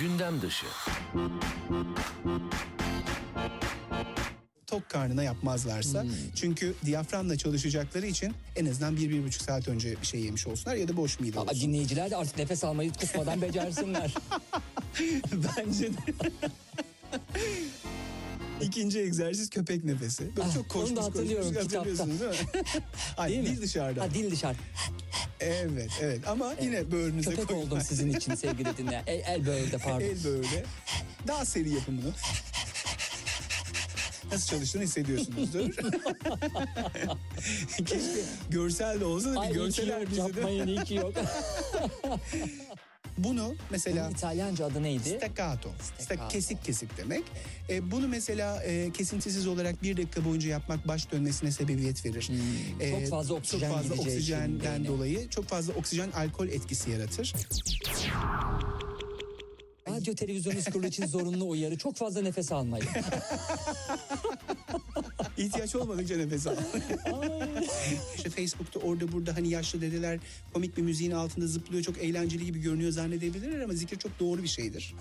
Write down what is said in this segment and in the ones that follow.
Gündem dışı. tok karnına yapmazlarsa. Hmm. Çünkü diyaframla çalışacakları için en azından bir, bir buçuk saat önce bir şey yemiş olsunlar ya da boş mide Aa, olsun. dinleyiciler de artık nefes almayı kısmadan becersinler. Bence de. İkinci egzersiz köpek nefesi. Böyle Ah, çok onu koşmuş da hatırlıyorum koşmuş hatırlıyorsunuz değil mi? Ay, Değil mi? dil dışarıda. ha, dil dışarı. Evet evet ama yine böğrünüze Köpek koyun. oldum sizin için sevgili dinleyen. El, el böğürde pardon. El böyle. Daha seri yapın bunu. Nasıl çalıştığını hissediyorsunuzdur. Keşke görsel de olsa da bir Ay görseler bizi de. yapmayın iyi ki yok. Bunu mesela Bunun İtalyanca adı neydi? staccato. Staccato. Sta- kesik kesik demek. E, bunu mesela e, kesintisiz olarak bir dakika boyunca yapmak baş dönmesine sebebiyet verir. Hmm, E, çok fazla oksijen Çok fazla oksijenden dolayı çok fazla oksijen alkol etkisi yaratır. Radyo televizyon kurulu için zorunlu uyarı. Çok fazla nefes almayın. İhtiyaç olmadıkça nefes al. işte Facebook'ta orada burada hani yaşlı dedeler komik bir müziğin altında zıplıyor çok eğlenceli gibi görünüyor zannedebilirler ama zikir çok doğru bir şeydir.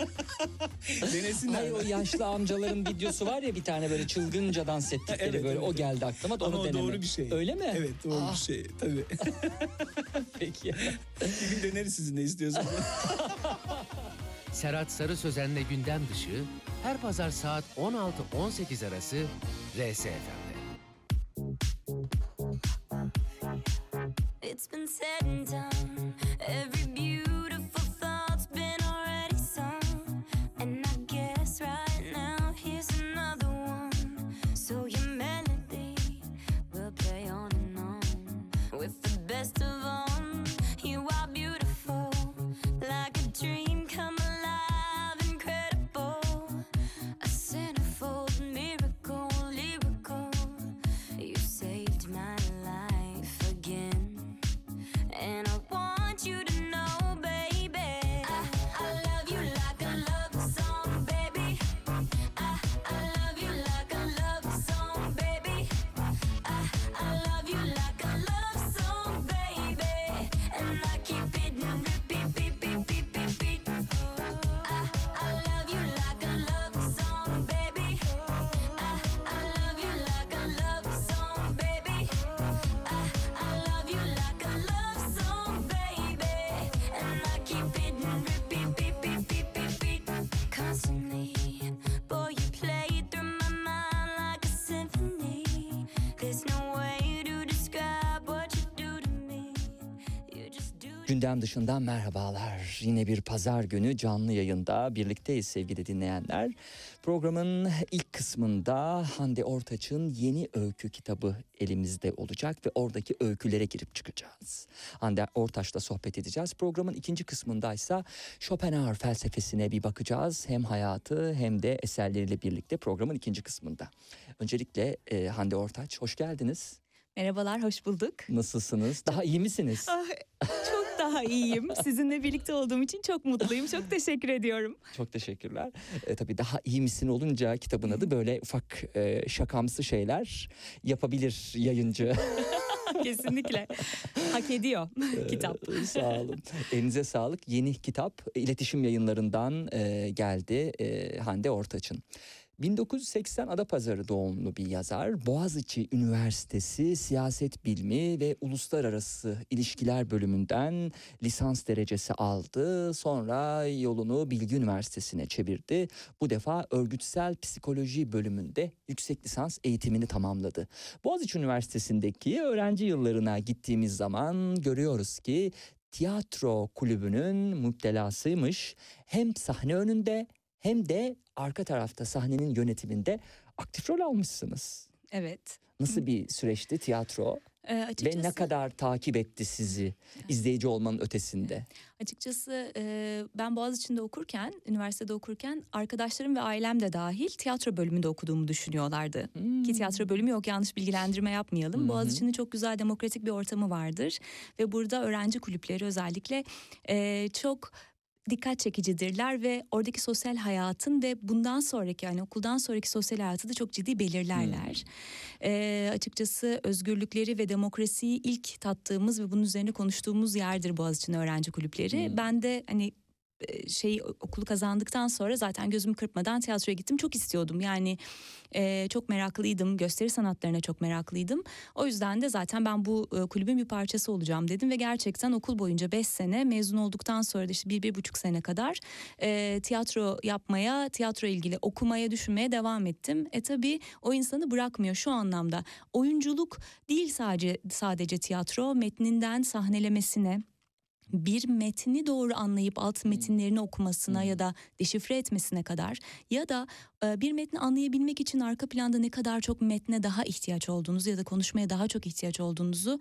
Denesinler. Hayır o yaşlı amcaların videosu var ya bir tane böyle çılgınca dans ettikleri Evet, böyle evet, o geldi aklıma da Ama onu o deneme. doğru bir şey. Öyle mi? Evet doğru Ah, bir şey tabii. Peki. bir gün deneriz sizin ne istiyorsanız. Serhat Sarı Sözen'le gündem dışı her pazar saat 16-18 arası RSFM'de. It's been said and done. Every beautiful Gündem dışından merhabalar. Yine bir pazar günü canlı yayında birlikteyiz sevgili dinleyenler. Programın ilk kısmında Hande Ortaç'ın yeni öykü kitabı elimizde olacak ve oradaki öykülere girip çıkacağız. Hande Ortaç'la sohbet edeceğiz. Programın ikinci kısmındaysa Schopenhauer felsefesine bir bakacağız. Hem hayatı hem de eserleriyle birlikte programın ikinci kısmında. Öncelikle e, Hande Ortaç hoş geldiniz. Merhabalar, hoş bulduk. Nasılsınız? Daha iyi misiniz? Ah, çok daha iyiyim. Sizinle birlikte olduğum için çok mutluyum. Çok teşekkür ediyorum. Çok teşekkürler. E, tabii daha iyi misin olunca kitabın adı böyle ufak e, şakamsı şeyler yapabilir yayıncı. Kesinlikle. Hak ediyor kitap. E, Sağ olun. Elinize sağlık. Yeni kitap iletişim yayınlarından e, geldi e, Hande Ortaç'ın. 1980 Adapazarı doğumlu bir yazar. Boğaziçi Üniversitesi Siyaset Bilimi ve Uluslararası İlişkiler bölümünden lisans derecesi aldı. Sonra yolunu Bilgi Üniversitesi'ne çevirdi. Bu defa örgütsel psikoloji bölümünde yüksek lisans eğitimini tamamladı. Boğaziçi Üniversitesi'ndeki öğrenci yıllarına gittiğimiz zaman görüyoruz ki tiyatro kulübünün müptelasıymış. Hem sahne önünde hem de arka tarafta sahnenin yönetiminde aktif rol almışsınız. Evet. Nasıl bir süreçti tiyatro Ee, açıkçası, ve ne kadar takip etti sizi izleyici olmanın ötesinde? Açıkçası e, ben Boğaziçi'nde okurken, üniversitede okurken arkadaşlarım ve ailem de dahil tiyatro bölümünde okuduğumu düşünüyorlardı. Ki tiyatro bölümü yok yanlış bilgilendirme yapmayalım. Hı. Boğaziçi'nin çok güzel demokratik bir ortamı vardır. Ve burada öğrenci kulüpleri özellikle e, çok dikkat çekicidirler ve oradaki sosyal hayatın ve bundan sonraki yani okuldan sonraki sosyal hayatı da çok ciddi belirlerler. Ee, açıkçası özgürlükleri ve demokrasiyi ilk tattığımız ve bunun üzerine konuştuğumuz yerdir Boğaziçi'nin öğrenci kulüpleri. Hmm. Ben de hani e, şey okulu kazandıktan sonra zaten gözümü kırpmadan tiyatroya gittim. Çok istiyordum yani e, çok meraklıydım. Gösteri sanatlarına çok meraklıydım. O yüzden de zaten ben bu e, kulübün bir parçası olacağım dedim ve gerçekten okul boyunca 5 sene mezun olduktan sonra da işte bir, bir buçuk sene kadar e, tiyatro yapmaya, tiyatro ilgili okumaya, düşünmeye devam ettim. E tabii o insanı bırakmıyor şu anlamda. Oyunculuk değil sadece sadece tiyatro, metninden sahnelemesine, bir metni doğru anlayıp alt metinlerini okumasına ya da deşifre etmesine kadar ya da e, bir metni anlayabilmek için arka planda ne kadar çok metne daha ihtiyaç olduğunuzu ya da konuşmaya daha çok ihtiyaç olduğunuzu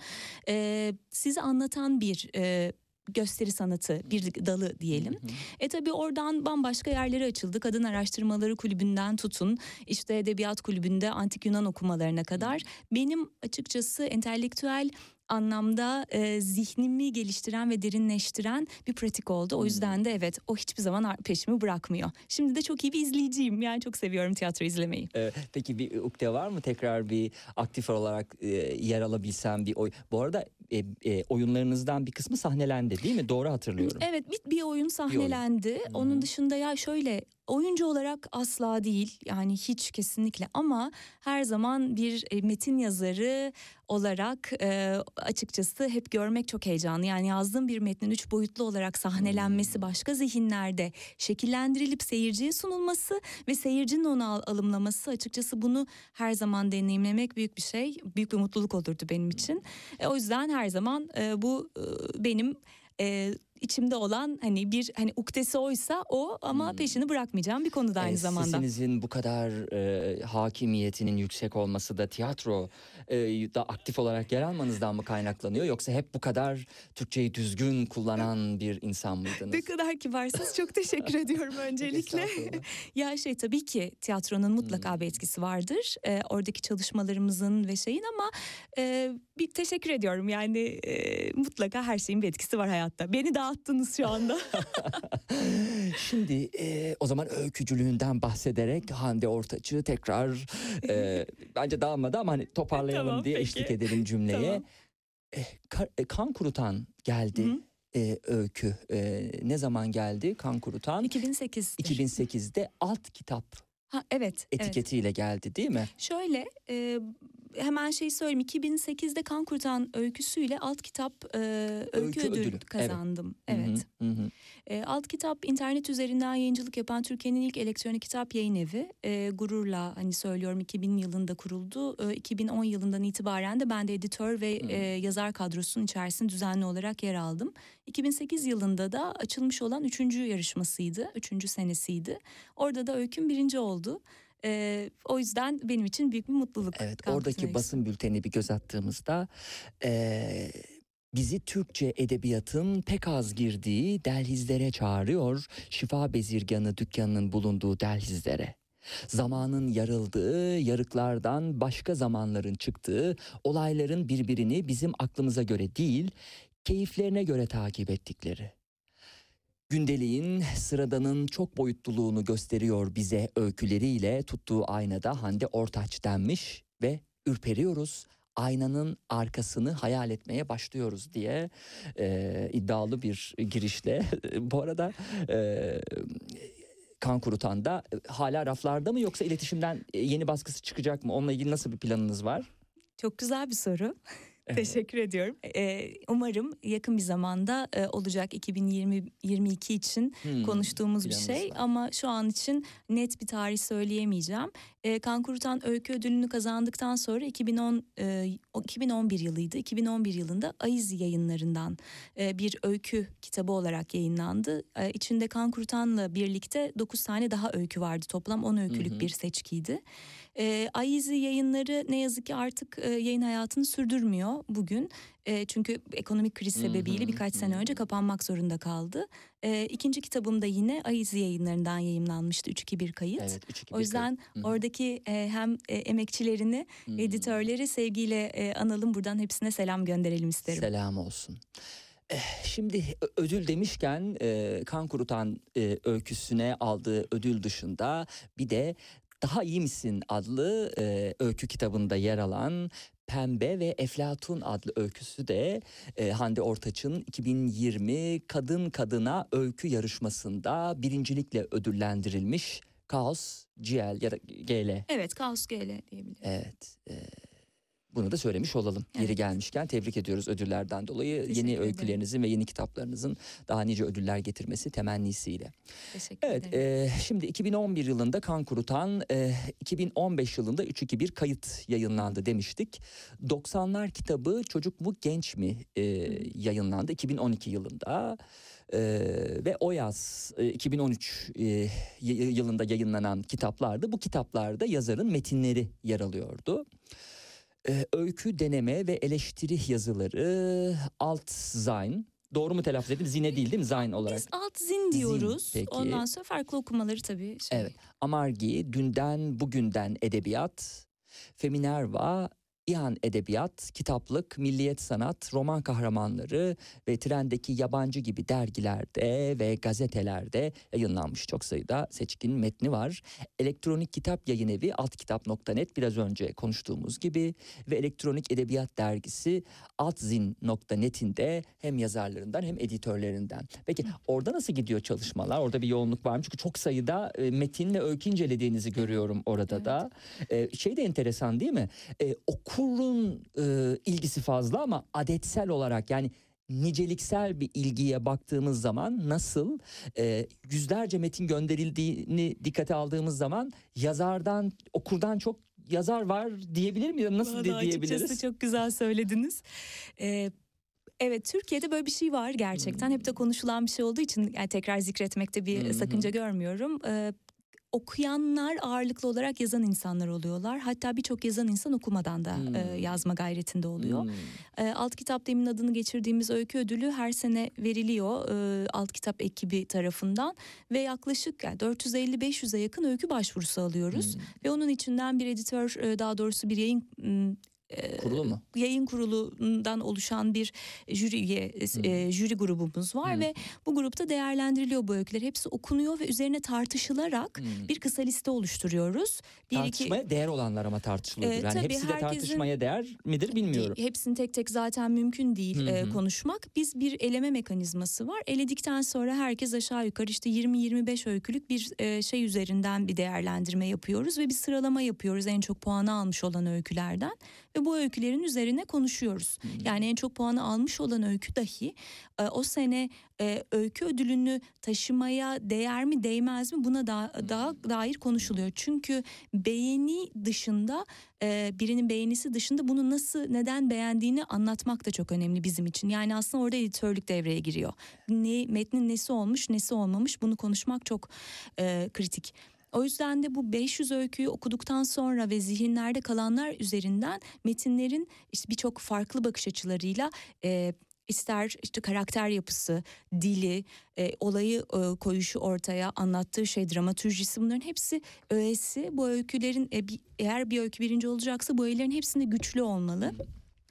e, size anlatan bir e, gösteri sanatı bir dalı diyelim. E tabi oradan bambaşka yerlere açıldı. Kadın Araştırmaları Kulübü'nden tutun işte Edebiyat Kulübü'nde Antik Yunan okumalarına kadar. Benim açıkçası entelektüel anlamda e, zihnimi geliştiren ve derinleştiren bir pratik oldu. O yüzden de evet o hiçbir zaman peşimi bırakmıyor. Şimdi de çok iyi bir izleyiciyim. Yani çok seviyorum tiyatro izlemeyi. Ee, peki bir ukde var mı tekrar bir aktif olarak e, yer alabilsem bir oy. Bu arada e, e, oyunlarınızdan bir kısmı sahnelendi değil mi? Doğru hatırlıyorum. Evet bir, bir oyun sahnelendi. Onun dışında ya şöyle oyuncu olarak asla değil yani hiç kesinlikle ama her zaman bir e, metin yazarı olarak e, açıkçası hep görmek çok heyecanlı. Yani yazdığım bir metnin üç boyutlu olarak sahnelenmesi başka zihinlerde şekillendirilip seyirciye sunulması ve seyircinin onu al- alımlaması açıkçası bunu her zaman deneyimlemek büyük bir şey. Büyük bir mutluluk olurdu benim için. E, o yüzden her zaman e, bu e, benim e, içimde olan hani bir hani uktesi oysa o ama peşini bırakmayacağım bir konu da aynı Ee, zamanda. Sesinizin bu kadar e, hakimiyetinin yüksek olması da tiyatro e, da aktif olarak yer almanızdan mı kaynaklanıyor yoksa hep bu kadar Türkçeyi düzgün kullanan bir insan mıydınız? Ne kadar kibarsınız çok teşekkür ediyorum öncelikle. Ya şey tabii ki tiyatronun mutlaka bir etkisi vardır. Ee, oradaki çalışmalarımızın ve şeyin ama e, bir teşekkür ediyorum. Yani e, mutlaka her şeyin bir etkisi var hayatta. Beni dağıttınız şu anda. Şimdi e, o zaman öykücülüğünden bahsederek Hande Ortaç'ı tekrar e, bence dağılmadı ama hani toparlayalım Tamam, diye peki. eşlik edelim cümleye. Tamam. E, e, kan kurutan geldi Hı. e, öykü. E, ne zaman geldi kan kurutan? 2008. 2008'de alt kitap Ha, evet. evet. etiketiyle geldi değil mi? Şöyle e, hemen şey söyleyeyim 2008'de Kan Kurtan öyküsüyle alt kitap e, öykü, Öykü ödülü ödülü, evet. kazandım. Hı hı, Evet. hı hı. E, alt kitap internet üzerinden yayıncılık yapan Türkiye'nin ilk elektronik kitap yayın evi. E, gururla hani söylüyorum 2000 yılında kuruldu. E, 2010 yılından itibaren de ben de editör ve e, yazar kadrosunun içerisinde düzenli olarak yer aldım. 2008 yılında da açılmış olan üçüncü yarışmasıydı. Üçüncü senesiydi. Orada da öyküm birinci oldu. E, o yüzden benim için büyük bir mutluluk. Evet oradaki basın bülteni bir göz attığımızda eee, bizi Türkçe edebiyatın pek az girdiği delhizlere çağırıyor. Şifa bezirganı dükkanının bulunduğu delhizlere. Zamanın yarıldığı, yarıklardan başka zamanların çıktığı, olayların birbirini bizim aklımıza göre değil, keyiflerine göre takip ettikleri. Gündeliğin, sıradanın çok boyutluluğunu gösteriyor bize öyküleriyle tuttuğu aynada Hande Ortaç denmiş ve ürperiyoruz. Aynanın arkasını hayal etmeye başlıyoruz diye e, iddialı bir girişle. Bu arada e, kan kurutan da e, hala raflarda mı yoksa iletişimden e, yeni baskısı çıkacak mı? Onunla ilgili nasıl bir planınız var? Çok güzel bir soru. Evet. Teşekkür ediyorum. Ee, umarım yakın bir zamanda e, olacak 2020-22 için Hmm, konuştuğumuz bir şey. var. Ama şu an için net bir tarih söyleyemeyeceğim. Ee, Kan Kurutan Öykü Ödülünü kazandıktan sonra 2010 e, o 2011 yılıydı. 2011 yılında Aiz yayınlarından e, bir öykü kitabı olarak yayınlandı. E, içinde Kan Kurutan'la birlikte 9 tane daha öykü vardı. Toplam 10 öykülük Hı hı. bir seçkiydi. E, Aizi yayınları ne yazık ki artık e, yayın hayatını sürdürmüyor bugün. E, çünkü ekonomik kriz Hı sebebiyle hı, birkaç sene hı. önce kapanmak zorunda kaldı. E, ikinci kitabım da yine Aizi yayınlarından yayımlanmıştı 3-2-1 kayıt. Evet, üç, iki, O bir, yüzden Hı hı. oradaki e, hem e, emekçilerini, Hmm. editörleri sevgiyle e, analım. Buradan hepsine selam gönderelim isterim. Selam olsun. Eh, Şimdi ödül demişken e, kan kurutan e, öyküsüne aldığı ödül dışında bir de daha iyi misin adlı e, öykü kitabında yer alan Pembe ve Eflatun adlı öyküsü de e, Hande Ortaç'ın 2020 Kadın Kadına Öykü Yarışması'nda birincilikle ödüllendirilmiş Kaos GL ya da GL. Evet Kaos GL diyebilirim. Evet. e, bunu da söylemiş olalım. Yeri Evet. gelmişken tebrik ediyoruz ödüllerden dolayı. Teşekkür yeni ederim. öykülerinizin ve yeni kitaplarınızın daha nice ödüller getirmesi temennisiyle. Teşekkür Evet, ederim. e, şimdi 2011 yılında kan kurutan, e, 2015 yılında 321 kayıt yayınlandı demiştik. 90'lar kitabı Çocuk mu Genç mi e, yayınlandı 2012 yılında. E, ve o yaz e, 2013 e, yılında yayınlanan kitaplardı. Bu kitaplarda yazarın metinleri yer alıyordu. E, öykü, deneme ve eleştiri yazıları Alt Zayn. Doğru mu telaffuz ettim? Zine değil değil mi? Zayn olarak. Biz alt zin diyoruz. peki. Ondan sonra farklı okumaları tabii. Şey. Evet. Amargi, Dünden Bugünden Edebiyat, Feminerva, İhan Edebiyat, Kitaplık, Milliyet Sanat, Roman Kahramanları ve trendeki yabancı gibi dergilerde ve gazetelerde yayınlanmış çok sayıda seçkin metni var. Elektronik kitap yayın evi altkitap.net biraz önce konuştuğumuz gibi ve elektronik edebiyat dergisi altzin.net'in de hem yazarlarından hem editörlerinden. Peki orada nasıl gidiyor çalışmalar? Orada bir yoğunluk var mı? Çünkü çok sayıda e, metin ve öykü incelediğinizi görüyorum orada da. E, şey de enteresan değil mi? E, okurun e, ilgisi fazla ama adetsel olarak yani niceliksel bir ilgiye baktığımız zaman nasıl e, yüzlerce metin gönderildiğini dikkate aldığımız zaman yazardan okurdan çok yazar var diyebilir miyiz? Nasıl de, diyebiliriz? Açıkçası çok güzel söylediniz. Ee, evet Türkiye'de böyle bir şey var gerçekten. Hep de konuşulan bir şey olduğu için yani tekrar zikretmekte bir hı. sakınca görmüyorum. Ee, okuyanlar ağırlıklı olarak yazan insanlar oluyorlar. Hatta birçok yazan insan okumadan da Hmm. e, yazma gayretinde oluyor. Hmm. E, Alt Kitap Demin adını geçirdiğimiz öykü ödülü her sene veriliyor e, Alt Kitap ekibi tarafından ve yaklaşık yani 450-500'e yakın öykü başvurusu alıyoruz Hmm. ve onun içinden bir editör e, daha doğrusu bir yayın m, e, Kurulu mu? yayın kurulundan oluşan bir jüri üye, e, jüri grubumuz var Hmm. ve bu grupta değerlendiriliyor bu öyküler. Hepsi okunuyor ve üzerine tartışılarak Hmm. bir kısa liste oluşturuyoruz. Bir Tartışmaya değer olanlar ama tartışılıyordur. Ee, yani tabii hepsi de tartışmaya değer midir bilmiyorum. Hepsini tek tek zaten mümkün değil Hı e, konuşmak. Biz bir eleme mekanizması var. Eledikten sonra herkes aşağı yukarı işte 20-25 öykülük bir e, şey üzerinden bir değerlendirme yapıyoruz ve bir sıralama yapıyoruz en çok puanı almış olan öykülerden ve bu öykülerin üzerine konuşuyoruz. Yani en çok puanı almış olan öykü dahi e, o sene e, öykü ödülünü taşımaya değer mi değmez mi buna da, daha dair konuşuluyor. Çünkü beğeni dışında e, birinin beğenisi dışında bunu nasıl neden beğendiğini anlatmak da çok önemli bizim için. Yani aslında orada editörlük devreye giriyor. Ne metnin nesi olmuş nesi olmamış bunu konuşmak çok e, kritik. O yüzden de bu 500 öyküyü okuduktan sonra ve zihinlerde kalanlar üzerinden metinlerin işte birçok farklı bakış açılarıyla e, ister işte karakter yapısı, dili, e, olayı e, koyuşu ortaya, anlattığı şey, dramatürjisi bunların hepsi öğesi. Bu öykülerin e, bir- eğer bir öykü birinci olacaksa bu öğelerin hepsinde güçlü olmalı.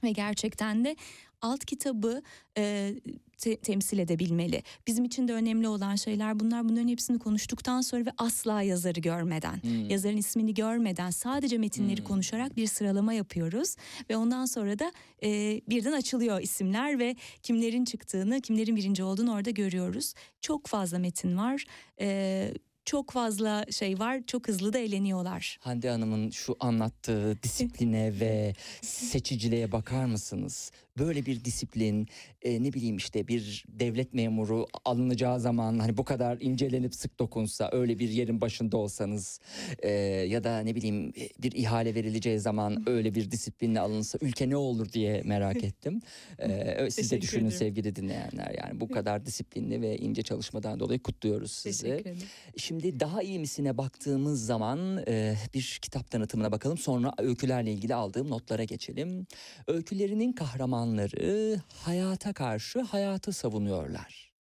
Ve gerçekten de alt kitabı e, te- temsil edebilmeli. Bizim için de önemli olan şeyler bunlar. Bunların hepsini konuştuktan sonra ve asla yazarı görmeden, Hmm. yazarın ismini görmeden sadece metinleri Hmm. konuşarak bir sıralama yapıyoruz. Ve ondan sonra da e, birden açılıyor isimler ve kimlerin çıktığını, kimlerin birinci olduğunu orada görüyoruz. Çok fazla metin var. E, çok fazla şey var. Çok hızlı da eğleniyorlar. Hande Hanım'ın şu anlattığı disipline ve seçiciliğe bakar mısınız? Böyle bir disiplin e, ne bileyim işte bir devlet memuru alınacağı zaman hani bu kadar incelenip sık dokunsa öyle bir yerin başında olsanız e, ya da ne bileyim e, bir ihale verileceği zaman öyle bir disiplinle alınsa ülke ne olur diye merak ettim. E, siz de düşünün ederim. sevgili dinleyenler yani bu kadar disiplinli ve ince çalışmadan dolayı kutluyoruz sizi. Şimdi daha iyi misine baktığımız zaman e, bir kitap tanıtımına bakalım. Sonra öykülerle ilgili aldığım notlara geçelim. Öykülerinin kahramanları hayata karşı hayatı savunuyorlar.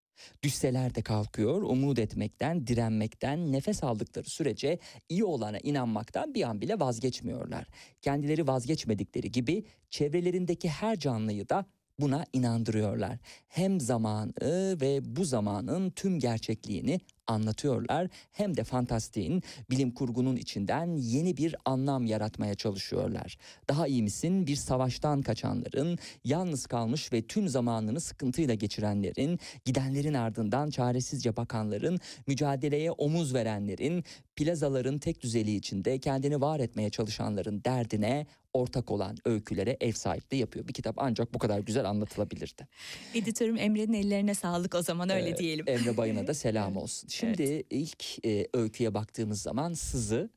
Düşseler de kalkıyor, umut etmekten, direnmekten, nefes aldıkları sürece iyi olana inanmaktan bir an bile vazgeçmiyorlar. Kendileri vazgeçmedikleri gibi çevrelerindeki her canlıyı da buna inandırıyorlar. Hem zamanı ve bu zamanın tüm gerçekliğini anlatıyorlar hem de fantastiğin, bilim kurgunun içinden yeni bir anlam yaratmaya çalışıyorlar. Daha iyi misin bir savaştan kaçanların, yalnız kalmış ve tüm zamanını sıkıntıyla geçirenlerin, gidenlerin ardından çaresizce bakanların, mücadeleye omuz verenlerin, plazaların tek düzeliği içinde kendini var etmeye çalışanların derdine ortak olan öykülere ev sahipliği yapıyor. Bir kitap ancak bu kadar güzel anlatılabilirdi. Editörüm Emre'nin ellerine sağlık o zaman öyle Ee, diyelim. Emre Bayın'a da selam olsun. Şimdi ilk e, öyküye baktığımız zaman Sızı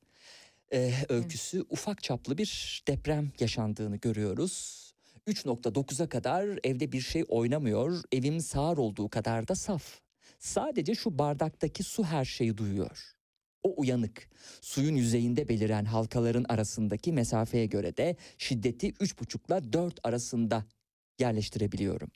e, öyküsü ufak çaplı bir deprem yaşandığını görüyoruz. 3.9'a kadar evde bir şey oynamıyor. Evim sağır olduğu kadar da saf. Sadece şu bardaktaki su her şeyi duyuyor. O uyanık. Suyun yüzeyinde beliren halkaların arasındaki mesafeye göre de şiddeti 3.5 ile 4 arasında yerleştirebiliyorum.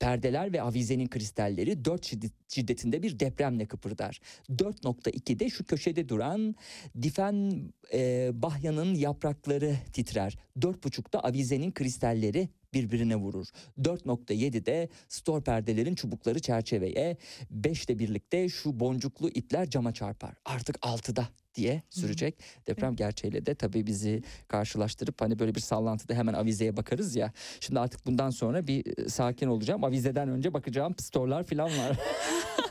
Perdeler ve avizenin kristalleri 4 şiddetinde bir depremle kıpırdar. 4.2'de şu köşede duran Difen e, Bahya'nın yaprakları titrer. 4.5'da avizenin kristalleri birbirine vurur. 4.7'de store perdelerin çubukları çerçeveye, 5'te birlikte şu boncuklu ipler cama çarpar. Artık 6'da diye sürecek. Deprem gerçeğiyle de tabii bizi karşılaştırıp hani böyle bir sallantıda hemen avizeye bakarız ya. Şimdi artık bundan sonra bir e, sakin olacağım. Avizeden önce bakacağım storlar falan var.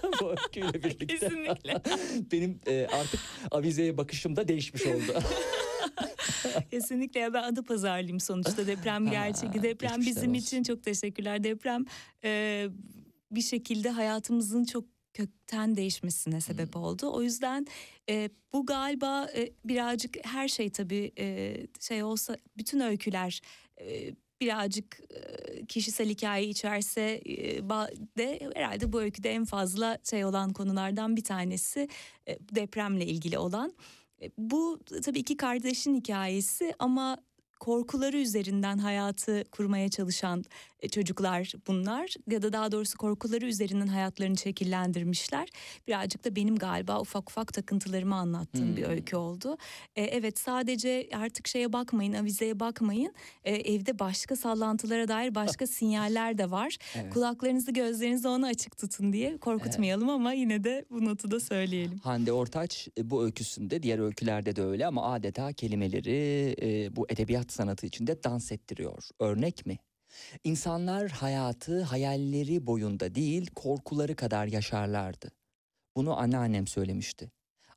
Bu öyküyle birlikte. Kesinlikle. Benim e, artık avizeye bakışım da değişmiş oldu. Kesinlikle ya ben adı pazarlıyım sonuçta deprem gerçeği. Deprem bizim olsun. için çok teşekkürler. Deprem e, bir şekilde hayatımızın çok kökten değişmesine sebep Hmm. oldu. O yüzden e, bu galiba e, birazcık her şey tabii e, şey olsa bütün öyküler e, birazcık e, kişisel hikaye içerse e, de herhalde bu öyküde en fazla şey olan konulardan bir tanesi e, depremle ilgili olan. E, Bu tabii iki kardeşin hikayesi ama korkuları üzerinden hayatı kurmaya çalışan çocuklar bunlar ya da daha doğrusu korkuları üzerinden hayatlarını şekillendirmişler. Birazcık da benim galiba ufak ufak takıntılarımı anlattığım bir Hmm. öykü oldu. E, evet sadece artık şeye bakmayın avizeye bakmayın E, evde başka sallantılara dair başka sinyaller de var. Evet. Kulaklarınızı gözlerinizi ona açık tutun diye korkutmayalım ama yine de bu notu da söyleyelim. Hande Ortaç e, bu öyküsünde diğer öykülerde de öyle ama adeta kelimeleri e, bu edebiyat sanatı içinde dans ettiriyor. Örnek mi? İnsanlar hayatı hayalleri boyunda değil korkuları kadar yaşarlardı. Bunu anneannem söylemişti.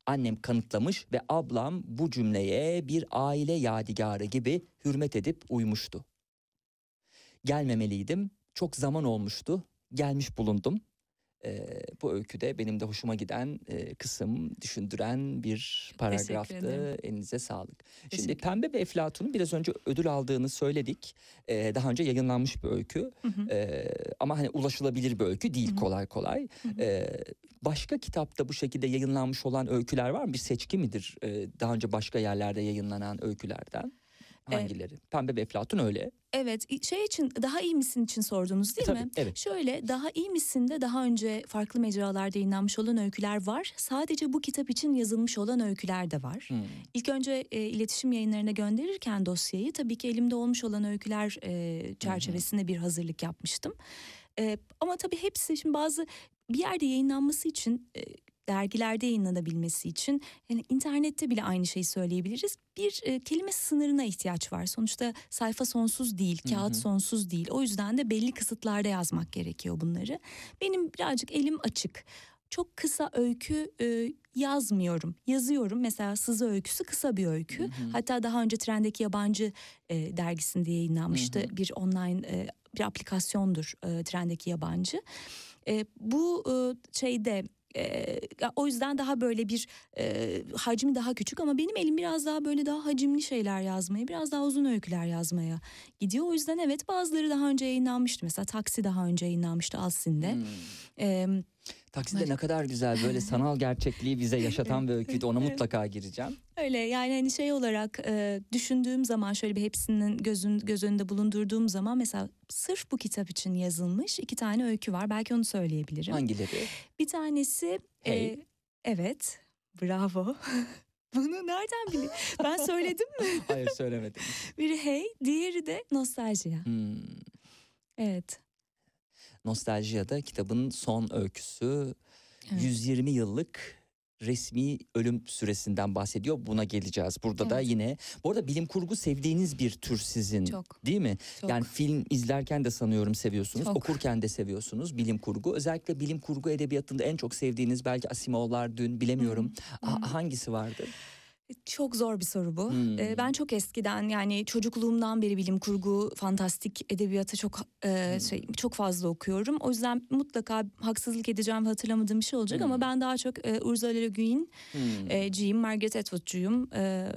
Annem kanıtlamış ve ablam bu cümleye bir aile yadigarı gibi hürmet edip uymuştu. Gelmemeliydim. Çok zaman olmuştu. Gelmiş bulundum. Ee, bu öyküde benim de hoşuma giden e, kısım, düşündüren bir paragraftı. Elinize sağlık. Şimdi Pembe ve Eflatun'un biraz önce ödül aldığını söyledik. Ee, daha önce yayınlanmış bir öykü. Hı hı. Ee, ama hani ulaşılabilir bir öykü değil Hı hı. kolay kolay. Hı hı. Ee, başka kitapta bu şekilde yayınlanmış olan öyküler var mı? Bir seçki midir? Ee, daha önce başka yerlerde yayınlanan öykülerden? Ee, Hangileri? Pembe ve Eflatun öyle. Evet şey için daha iyi misin için sordunuz değil E, Tabii, mi? evet. Şöyle daha iyi misin de daha önce farklı mecralarda yayınlanmış olan öyküler var. Sadece bu kitap için yazılmış olan öyküler de var. Hmm. İlk önce e, iletişim yayınlarına gönderirken dosyayı tabii ki elimde olmuş olan öyküler e, çerçevesinde bir hazırlık yapmıştım. E, ama tabii hepsi şimdi bazı bir yerde yayınlanması için e, dergilerde yayınlanabilmesi için yani internette bile aynı şeyi söyleyebiliriz. Bir e, kelime sınırına ihtiyaç var. Sonuçta sayfa sonsuz değil, kağıt hı. sonsuz değil. O yüzden de belli kısıtlarda yazmak gerekiyor bunları. Benim birazcık elim açık. Çok kısa öykü e, yazmıyorum. Yazıyorum. Mesela Sızı öyküsü kısa bir öykü. Hı hı. Hatta daha önce Trendeki Yabancı e, dergisinde yayınlanmıştı. Hı hı. Bir online e, bir aplikasyondur e, Trendeki Yabancı. E, bu e, şeyde e, o yüzden daha böyle bir e, hacmi daha küçük ama benim elim biraz daha böyle daha hacimli şeyler yazmaya, biraz daha uzun öyküler yazmaya gidiyor. O yüzden evet bazıları daha önce yayınlanmıştı. Mesela Taksi daha önce yayınlanmıştı Alsin'de. Hmm. E, Takside ne kadar güzel böyle sanal gerçekliği bize yaşatan bir öyküydü. Ona mutlaka gireceğim. Öyle yani hani şey olarak e, düşündüğüm zaman şöyle bir hepsinin gözün göz önünde bulundurduğum zaman mesela sırf bu kitap için yazılmış iki tane öykü var. Belki onu söyleyebilirim. Hangileri? Bir tanesi e, Hey. evet bravo. Bunu nereden biliyorsun? Ben söyledim mi? Hayır söylemedim. Biri hey, diğeri de nostaljiya. Hmm. Evet. Nostaljia'da kitabın son öyküsü. Evet. 120 yıllık resmi ölüm süresinden bahsediyor. Buna geleceğiz. Burada da Evet. yine bu arada bilim kurgu sevdiğiniz bir tür sizin Çok. değil mi? Çok. Yani film izlerken de sanıyorum seviyorsunuz. Çok. Okurken de seviyorsunuz bilim kurgu. Özellikle bilim kurgu edebiyatında en çok sevdiğiniz belki Asimovlar dün bilemiyorum. Ha- hangisi vardı? Çok zor bir soru bu. Hmm. Ee, ben çok eskiden yani çocukluğumdan beri bilim kurgu, fantastik edebiyatı çok e, Hmm. şey çok fazla okuyorum. O yüzden mutlaka haksızlık edeceğim ve hatırlamadığım bir şey olacak Hmm. ama ben daha çok e, Ursula Le Guin, Hmm. e, Margaret Atwood'cuyum. E,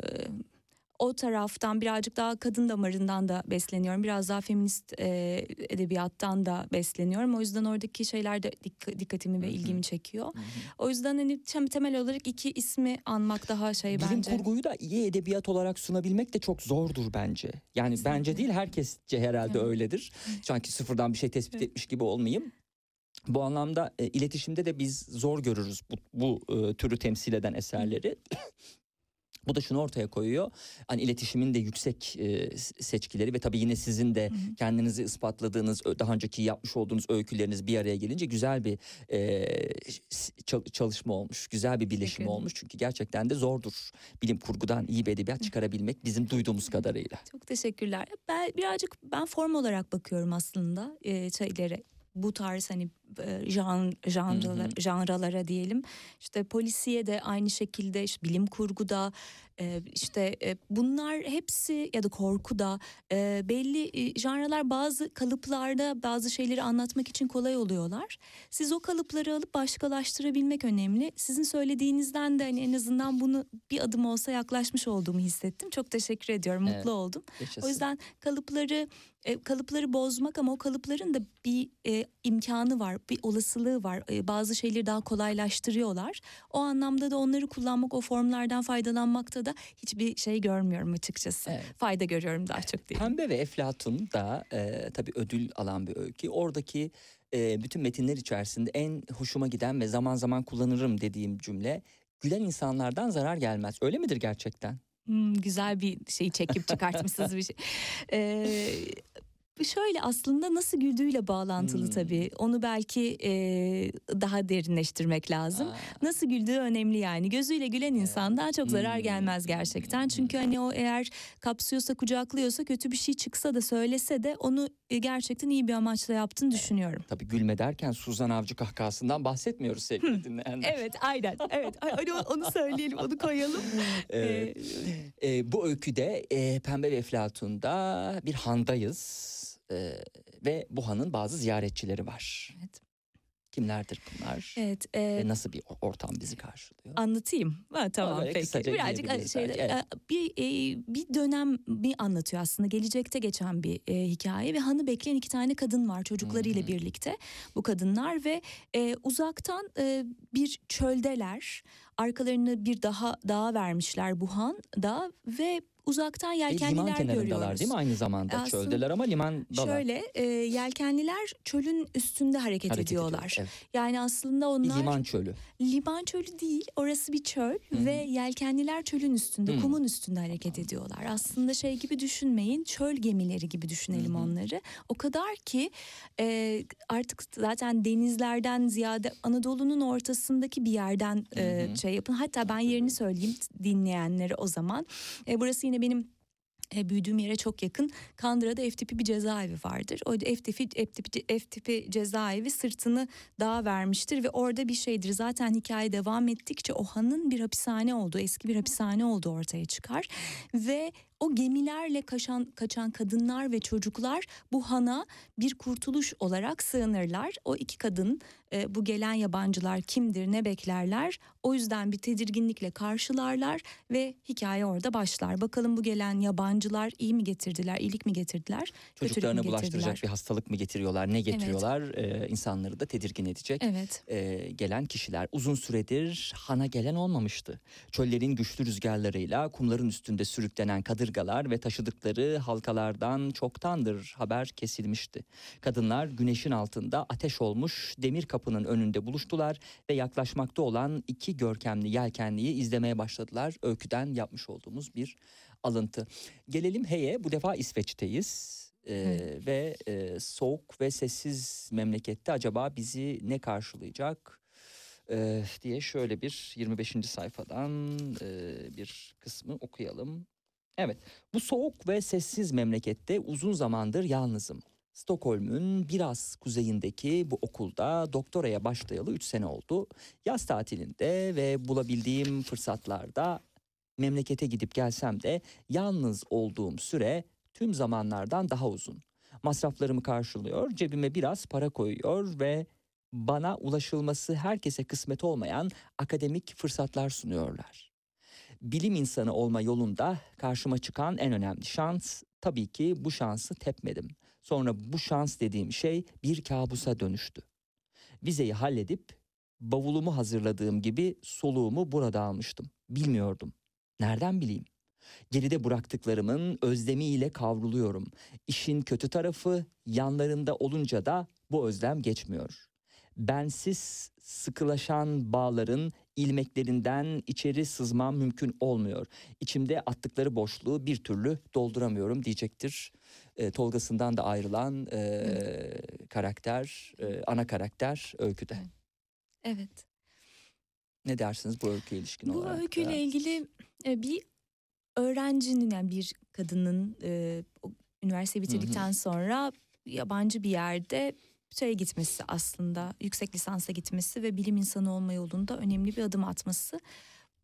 o taraftan birazcık daha kadın damarından da besleniyorum. Biraz daha feminist e, edebiyattan da besleniyorum. O yüzden oradaki şeyler de dik- dikkatimi ve ilgimi çekiyor. O yüzden hani tem- temel olarak iki ismi anmak daha şey Bilim bence. kurguyu da iyi edebiyat olarak sunabilmek de çok zordur bence. Yani Kesinlikle. bence değil herkesce herhalde Evet. öyledir. Sanki sıfırdan bir şey tespit Evet. etmiş gibi olmayayım. Bu anlamda e, iletişimde de biz zor görürüz bu, bu e, türü temsil eden eserleri. Bu da şunu ortaya koyuyor. Hani iletişimin de yüksek e, seçkileri ve tabii yine sizin de Hı hı. kendinizi ispatladığınız daha önceki yapmış olduğunuz öyküleriniz bir araya gelince güzel bir e, çalışma olmuş. Güzel bir ederim. olmuş. Çünkü gerçekten de zordur. Bilim kurgudan iyi bir edebiyat çıkarabilmek bizim duyduğumuz kadarıyla. Çok teşekkürler. Ben birazcık ben form olarak bakıyorum aslında e, şeylere. Bu tarz hani e, jan, janralar, janralara diyelim. İşte polisiye de aynı şekilde işte bilim kurguda e, işte e, bunlar hepsi ya da korkuda e, belli e, janralar bazı kalıplarda bazı şeyleri anlatmak için kolay oluyorlar. Siz o kalıpları alıp başkalaştırabilmek önemli. Sizin söylediğinizden de hani en azından bunu bir adım olsa yaklaşmış olduğumu hissettim. Çok teşekkür ediyorum. Evet. Mutlu oldum. Yaşasın. O yüzden kalıpları e, kalıpları bozmak ama o kalıpların da bir e, imkanı var, bir olasılığı var. E, bazı şeyleri daha kolaylaştırıyorlar. O anlamda da onları kullanmak, o formlardan faydalanmakta da hiçbir şey görmüyorum açıkçası. Evet. Fayda görüyorum daha çok değil. Pembe ve Eflatun da e, tabii ödül alan bir öykü. Oradaki e, bütün metinler içerisinde en hoşuma giden ve zaman zaman kullanırım dediğim cümle gülen insanlardan zarar gelmez. Öyle midir gerçekten? Hmm, güzel bir şey çekip çıkartmışsınız bir şey. Ee, şöyle aslında nasıl güldüğüyle bağlantılı Hmm. tabii. Onu belki e, daha derinleştirmek lazım. Aa, Nasıl güldüğü önemli yani. Gözüyle gülen insandan çok zarar Hmm. gelmez gerçekten. Çünkü hani o eğer kapsıyorsa, kucaklıyorsa, kötü bir şey çıksa da söylese de onu e, gerçekten iyi bir amaçla yaptığını düşünüyorum. tabii gülme derken Suzan Avcı kahkahasından bahsetmiyoruz sevgili dinleyenler. Evet, aynen. Evet, hani onu söyleyelim, onu koyalım. Evet. Ee, E, bu öyküde e, Pembe ve Eflatun'da bir handayız. E, ve bu hanın bazı ziyaretçileri var. Evet. Kimlerdir bunlar? evet, e, Ve nasıl bir ortam bizi karşılıyor? Anlatayım. Ha, tamam böyle peki. Birazcık şey, evet. bir e, bir dönemi anlatıyor aslında. Gelecekte geçen bir e, hikaye ve hanı bekleyen iki tane kadın var çocuklarıyla Hı hı. birlikte. Bu kadınlar ve e, uzaktan e, bir çöldeler. Arkalarını bir daha dağa vermişler bu han da ve uzaktan liman yelkenliler kenarındalar görüyoruz. değil mi aynı zamanda? Aslında Çöldeler ama limandalar. Şöyle e, yelkenliler çölün üstünde hareket, Hareket ediyor, ediyorlar. evet. Yani aslında onlar liman çölü. Liman çölü değil, orası bir çöl hı. ve yelkenliler çölün üstünde, Hı. kumun üstünde hareket ediyorlar. Aslında şey gibi düşünmeyin, çöl gemileri gibi düşünelim Hı hı. onları. O kadar ki e, artık zaten denizlerden ziyade Anadolu'nun ortasındaki bir yerden e, şey yapın. Hatta ben yerini söyleyeyim dinleyenlere o zaman. E, burası yine benim e, büyüdüğüm yere çok yakın Kandıra'da F tipi bir cezaevi vardır. O F tipi, F tipi, F tipi cezaevi sırtını dağa vermiştir ve orada bir şeydir. Zaten hikaye devam ettikçe o hanın bir hapishane olduğu, eski bir hapishane olduğu ortaya çıkar. Ve o gemilerle kaçan, kaçan kadınlar ve çocuklar bu hana bir kurtuluş olarak sığınırlar. O iki kadın e, bu gelen yabancılar kimdir ne beklerler o yüzden bir tedirginlikle karşılarlar ve hikaye orada başlar. Bakalım bu gelen yabancılar iyi mi getirdiler, iyilik mi getirdiler, mü Çocuklarına bulaştıracak getirdiler? bir hastalık mı getiriyorlar? Ne getiriyorlar? Ee, insanları da tedirgin edecek. Evet. e, gelen kişiler uzun süredir hana gelen olmamıştı. Çöllerin güçlü rüzgarlarıyla kumların üstünde sürüklenen kadırgalar ve taşıdıkları halkalardan çoktandır haber kesilmişti. Kadınlar güneşin altında ateş olmuş demir kapının önünde buluştular ve yaklaşmakta olan iki görkemli yelkenliyi izlemeye başladılar. Öyküden yapmış olduğumuz bir alıntı. Gelelim Hey'e bu defa İsveç'teyiz. Ee, ve e, soğuk ve sessiz memlekette acaba bizi ne karşılayacak? Ee, diye şöyle bir 25. sayfadan e, bir kısmı okuyalım. Evet, bu soğuk ve sessiz memlekette uzun zamandır yalnızım. Stockholm'un biraz kuzeyindeki bu okulda doktoraya başlayalı 3 sene oldu. Yaz tatilinde ve bulabildiğim fırsatlarda memlekete gidip gelsem de yalnız olduğum süre tüm zamanlardan daha uzun. Masraflarımı karşılıyor, cebime biraz para koyuyor ve bana ulaşılması herkese kısmet olmayan akademik fırsatlar sunuyorlar. Bilim insanı olma yolunda karşıma çıkan en önemli şans tabii ki bu şansı tepmedim. Sonra bu şans dediğim şey bir kabusa dönüştü. Vizeyi halledip bavulumu hazırladığım gibi soluğumu burada almıştım. Bilmiyordum. Nereden bileyim? Geride bıraktıklarımın özlemiyle kavruluyorum. İşin kötü tarafı yanlarında olunca da bu özlem geçmiyor. Bensiz sıkılaşan bağların ilmeklerinden içeri sızmam mümkün olmuyor. İçimde attıkları boşluğu bir türlü dolduramıyorum diyecektir. E, Tolgasından da ayrılan e, karakter, e, ana karakter öyküde. Evet. Ne dersiniz bu öyküye ilişkin Bu olarak? da? öyküyle ilgili e, bir öğrencinin yani bir kadının e, üniversite bitirdikten sonra yabancı bir yerde şeye gitmesi aslında yüksek lisansa gitmesi ve bilim insanı olma yolunda önemli bir adım atması.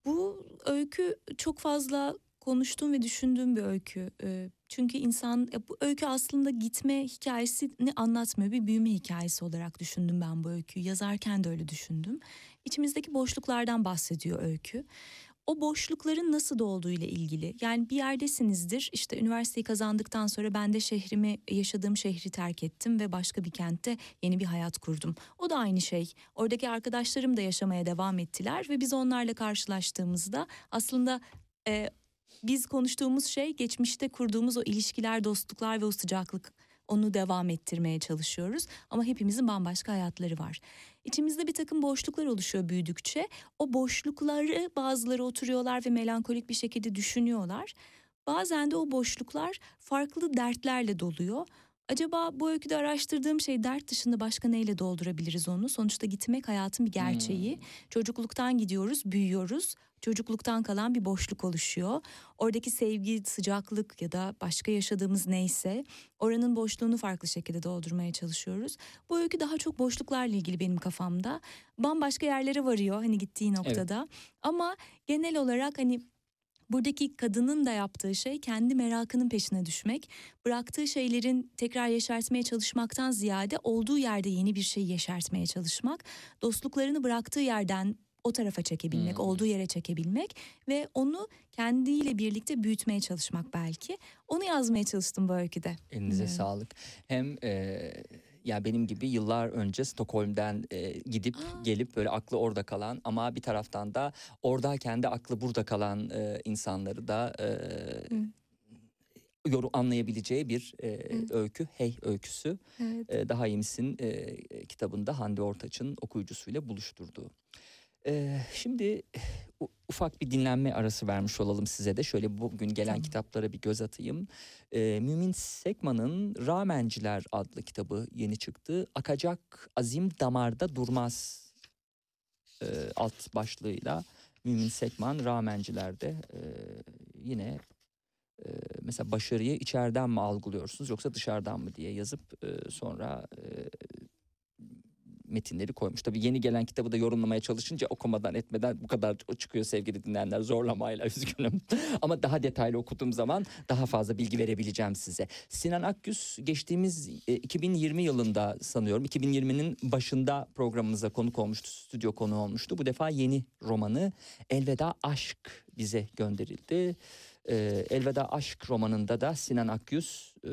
Bu öykü çok fazla konuştuğum ve düşündüğüm bir öykü. E, Çünkü insan bu öykü aslında gitme hikayesini anlatmıyor. Bir büyüme hikayesi olarak düşündüm ben bu öyküyü. Yazarken de öyle düşündüm. İçimizdeki boşluklardan bahsediyor öykü o boşlukların nasıl dolduğu ile ilgili. Yani bir yerdesinizdir işte üniversiteyi kazandıktan sonra ben de şehrimi yaşadığım şehri terk ettim ve başka bir kentte yeni bir hayat kurdum. O da aynı şey. Oradaki arkadaşlarım da yaşamaya devam ettiler ve biz onlarla karşılaştığımızda aslında e, biz konuştuğumuz şey geçmişte kurduğumuz o ilişkiler, dostluklar ve o sıcaklık onu devam ettirmeye çalışıyoruz. Ama hepimizin bambaşka hayatları var. İçimizde bir takım boşluklar oluşuyor büyüdükçe. O boşlukları bazıları oturuyorlar ve melankolik bir şekilde düşünüyorlar. Bazen de o boşluklar farklı dertlerle doluyor. Acaba bu öyküde araştırdığım şey dert dışında başka neyle doldurabiliriz onu? Sonuçta gitmek hayatın bir gerçeği. Çocukluktan gidiyoruz, büyüyoruz. Çocukluktan kalan bir boşluk oluşuyor. Oradaki sevgi, sıcaklık ya da başka yaşadığımız neyse oranın boşluğunu farklı şekilde doldurmaya çalışıyoruz. Bu öykü daha çok boşluklarla ilgili benim kafamda. Bambaşka yerlere varıyor hani gittiği noktada. Ama genel olarak hani Buradaki kadının da yaptığı şey kendi merakının peşine düşmek. Bıraktığı şeylerin tekrar yeşertmeye çalışmaktan ziyade olduğu yerde yeni bir şey yeşertmeye çalışmak. Dostluklarını bıraktığı yerden o tarafa çekebilmek, Hmm. olduğu yere çekebilmek ve onu kendiyle birlikte büyütmeye çalışmak belki. Onu yazmaya çalıştım bu öyküde. Elinize Evet. sağlık. Hem e, ya benim gibi yıllar önce Stockholm'den e, gidip Aa. gelip böyle aklı orada kalan ama bir taraftan da oradayken de aklı burada kalan e, insanları da e, yorum anlayabileceği bir e, öykü, Hey öyküsü. Evet. E, Daha iyi misin e, kitabında Hande Ortaç'ın okuyucusuyla buluşturduğu. Şimdi ufak bir dinlenme arası vermiş olalım size de. Şöyle bugün gelen Tamam. kitaplara bir göz atayım. E, Mümin Sekman'ın Ramenciler adlı kitabı yeni çıktı. Akacak azim damarda durmaz e, alt başlığıyla Mümin Sekman Ramenciler'de e, yine e, mesela başarıyı içeriden mi algılıyorsunuz yoksa dışarıdan mı diye yazıp e, sonra e, metinleri koymuş. Tabii yeni gelen kitabı da yorumlamaya çalışınca okumadan etmeden bu kadar çıkıyor sevgili dinleyenler zorlamayla üzgünüm. Ama daha detaylı okuduğum zaman daha fazla bilgi verebileceğim size. Sinan Akgüz geçtiğimiz e, 2020 yılında sanıyorum 2020'nin başında programımıza konuk olmuştu, stüdyo konu olmuştu. Bu defa yeni romanı Elveda Aşk bize gönderildi. Ee, Elveda Aşk romanında da Sinan Akgüz e,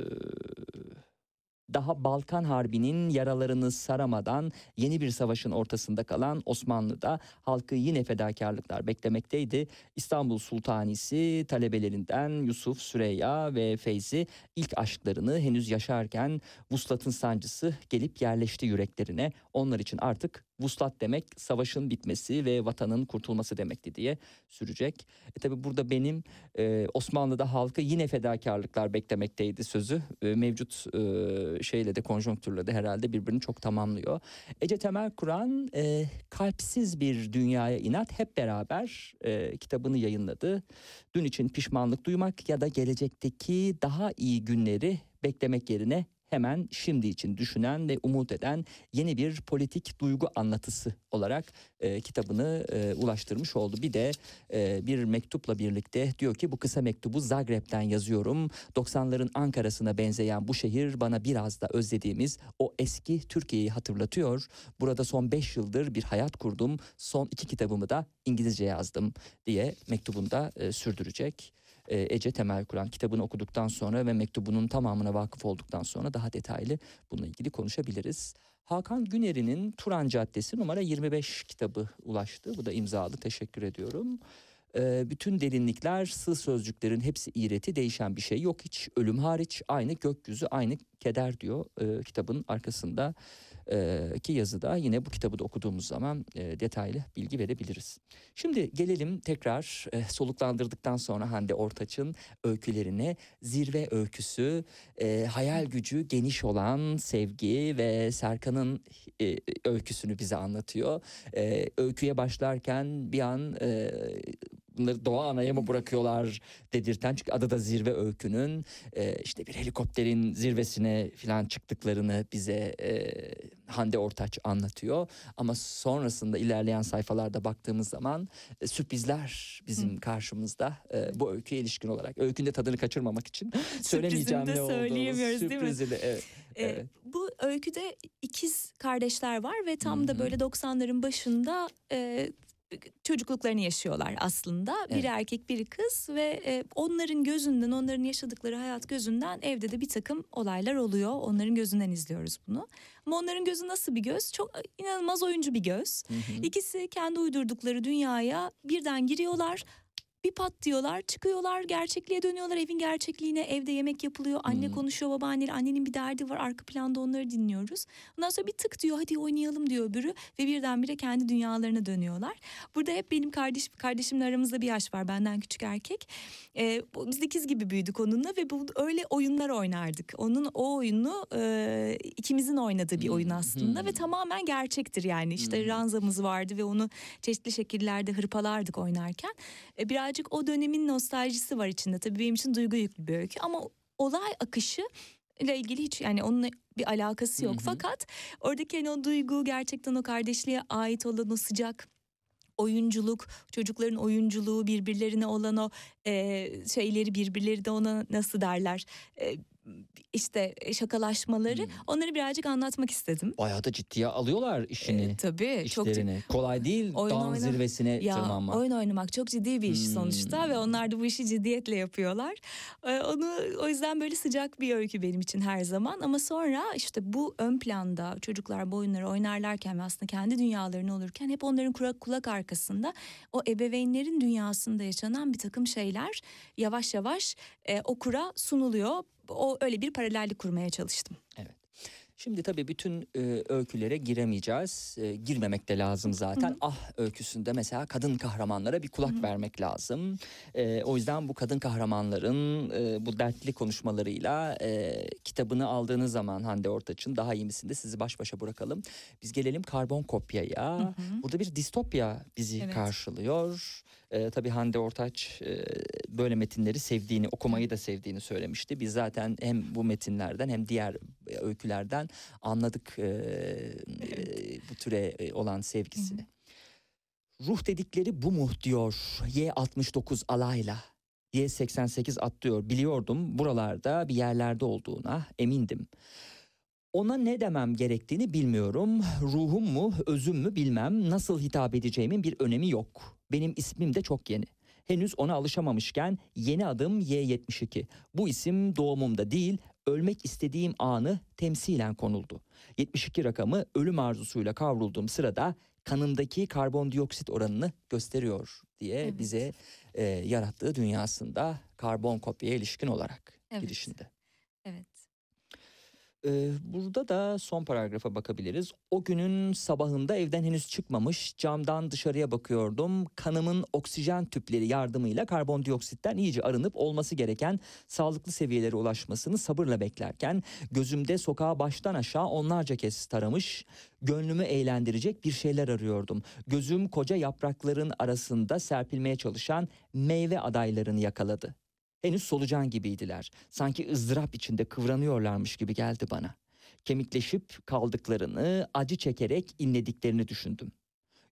daha Balkan Harbi'nin yaralarını saramadan yeni bir savaşın ortasında kalan Osmanlı'da halkı yine fedakarlıklar beklemekteydi. İstanbul Sultanisi talebelerinden Yusuf, Süreyya ve Feyzi ilk aşklarını henüz yaşarken vuslatın sancısı gelip yerleşti yüreklerine. Onlar için artık Vuslat demek savaşın bitmesi ve vatanın kurtulması demekti diye sürecek. E tabi burada benim e, Osmanlı'da halkı yine fedakarlıklar beklemekteydi sözü. E, mevcut e, şeyle de konjonktürle de herhalde birbirini çok tamamlıyor. Ece Temel Kur'an e, kalpsiz bir dünyaya inat hep beraber e, kitabını yayınladı. Dün için pişmanlık duymak ya da gelecekteki daha iyi günleri beklemek yerine hemen şimdi için düşünen ve umut eden yeni bir politik duygu anlatısı olarak e, kitabını e, ulaştırmış oldu. Bir de e, bir mektupla birlikte diyor ki bu kısa mektubu Zagreb'den yazıyorum. 90'ların Ankara'sına benzeyen bu şehir bana biraz da özlediğimiz o eski Türkiye'yi hatırlatıyor. Burada son 5 yıldır bir hayat kurdum. Son iki kitabımı da İngilizce yazdım diye mektubunda e, sürdürecek. E, Ece Temel Kur'an kitabını okuduktan sonra ve mektubunun tamamına vakıf olduktan sonra daha detaylı bununla ilgili konuşabiliriz. Hakan Güner'in Turan Caddesi numara 25 kitabı ulaştı. Bu da imzalı teşekkür ediyorum. E, bütün derinlikler, sığ sözcüklerin hepsi iğreti değişen bir şey yok hiç. Ölüm hariç aynı gökyüzü aynı keder diyor e, kitabın arkasında e, ki yazıda yine bu kitabı da okuduğumuz zaman e, detaylı bilgi verebiliriz. Şimdi gelelim tekrar e, soluklandırdıktan sonra Hande Ortaç'ın öykülerine zirve öyküsü, e, hayal gücü geniş olan sevgi ve Serkan'ın e, öyküsünü bize anlatıyor. E, öyküye başlarken bir an e, bunları doğa anaya mı bırakıyorlar dedirten çünkü adı da zirve öykünün e, işte bir helikopterin zirvesine falan çıktıklarını bize e, Hande Ortaç anlatıyor ama sonrasında ilerleyen sayfalarda baktığımız zaman e, sürprizler bizim karşımızda e, bu öyküye ilişkin olarak öykünde tadını kaçırmamak için söylemeyeceğim ne olduğunu söyleyemiyoruz, değil mi? sürpriziyle, evet. Ee, Evet. Bu öyküde ikiz kardeşler var ve tam da Hı hı. böyle 90'ların başında e, çocukluklarını yaşıyorlar aslında. Evet. Biri erkek biri kız ve e, onların gözünden onların yaşadıkları hayat gözünden evde de bir takım olaylar oluyor. Onların gözünden izliyoruz bunu. Ama onların gözü nasıl bir göz? Çok inanılmaz oyuncu bir göz. Hı hı. İkisi kendi uydurdukları dünyaya birden giriyorlar. Bir pat diyorlar, çıkıyorlar, gerçekliğe dönüyorlar. Evin gerçekliğine, evde yemek yapılıyor. Anne Hmm. konuşuyor, babaanne, annenin bir derdi var. Arka planda onları dinliyoruz. Ondan sonra bir tık diyor, hadi oynayalım diyor öbürü. Ve birdenbire kendi dünyalarına dönüyorlar. Burada hep benim kardeş, kardeşimle aramızda bir yaş var, benden küçük erkek. Ee, biz ikiz gibi büyüdük onunla ve bu öyle oyunlar oynardık. Onun o oyunu e, ikimizin oynadığı bir oyun Hmm, aslında hmm. ve tamamen gerçektir yani. İşte Hmm. ranzamız vardı ve onu çeşitli şekillerde hırpalardık oynarken. E, birazcık o dönemin nostaljisi var içinde. Tabii benim için duygu yüklü bir öykü ama olay akışı ile ilgili hiç yani onunla bir alakası yok. Hı hı. Fakat oradaki hani o duygu gerçekten o kardeşliğe ait olan o sıcak oyunculuk, çocukların oyunculuğu, birbirlerine olan o e, şeyleri birbirleri de ona nasıl derler e, işte şakalaşmaları Hmm. onları birazcık anlatmak istedim. Bayağı da ciddiye alıyorlar işini. E, tabii çok işlerini. Kolay değil Oyun dağın oyna- zirvesine ya tırmanmak. oyun oynamak çok ciddi bir iş Hmm. sonuçta ve onlar da bu işi ciddiyetle yapıyorlar. Ee, onu o yüzden böyle sıcak bir öykü benim için her zaman ama sonra işte bu ön planda çocuklar bu oyunları oynarlarken ve aslında kendi dünyalarını olurken hep onların kulak, kulak arkasında o ebeveynlerin dünyasında yaşanan bir takım şeyler yavaş yavaş e, okura sunuluyor. O öyle bir paralellik kurmaya çalıştım. Şimdi tabii bütün e, öykülere giremeyeceğiz. E, girmemek de lazım zaten. Ah öyküsünde mesela kadın kahramanlara bir kulak vermek lazım. E, o yüzden bu kadın kahramanların e, bu dertli konuşmalarıyla e, kitabını aldığınız zaman Hande Ortaç'ın daha iyi misinde sizi baş başa bırakalım. Biz gelelim karbon kopyaya. Burada bir distopya bizi Evet. karşılıyor. E, tabii Hande Ortaç e, böyle metinleri sevdiğini, okumayı da sevdiğini söylemişti. Biz zaten hem bu metinlerden hem diğer e, öykülerden anladık e, e, bu türe e, olan sevgisini. Ruh dedikleri bu mu diyor Y69 alayla. Y88 atlıyor biliyordum buralarda bir yerlerde olduğuna emindim. Ona ne demem gerektiğini bilmiyorum. Ruhum mu, özüm mü bilmem. Nasıl hitap edeceğimin bir önemi yok. Benim ismim de çok yeni. Henüz ona alışamamışken yeni adım Y72. Bu isim doğumumda değil, ölmek istediğim anı temsilen konuldu. 72 rakamı ölüm arzusuyla kavrulduğum sırada kanımdaki karbondioksit oranını gösteriyor diye Evet. bize e, yarattığı dünyasında karbon kopyaya ilişkin olarak Evet. girişinde. Evet. Burada da son paragrafa bakabiliriz. O günün sabahında evden henüz çıkmamış camdan dışarıya bakıyordum. Kanımın oksijen tüpleri yardımıyla karbondioksitten iyice arınıp olması gereken sağlıklı seviyelere ulaşmasını sabırla beklerken gözümde sokağa baştan aşağı onlarca kez taramış, gönlümü eğlendirecek bir şeyler arıyordum. Gözüm koca yaprakların arasında serpilmeye çalışan meyve adaylarını yakaladı. Henüz solucan gibiydiler. Sanki ızdırap içinde kıvranıyorlarmış gibi geldi bana. Kemikleşip kaldıklarını, acı çekerek inlediklerini düşündüm.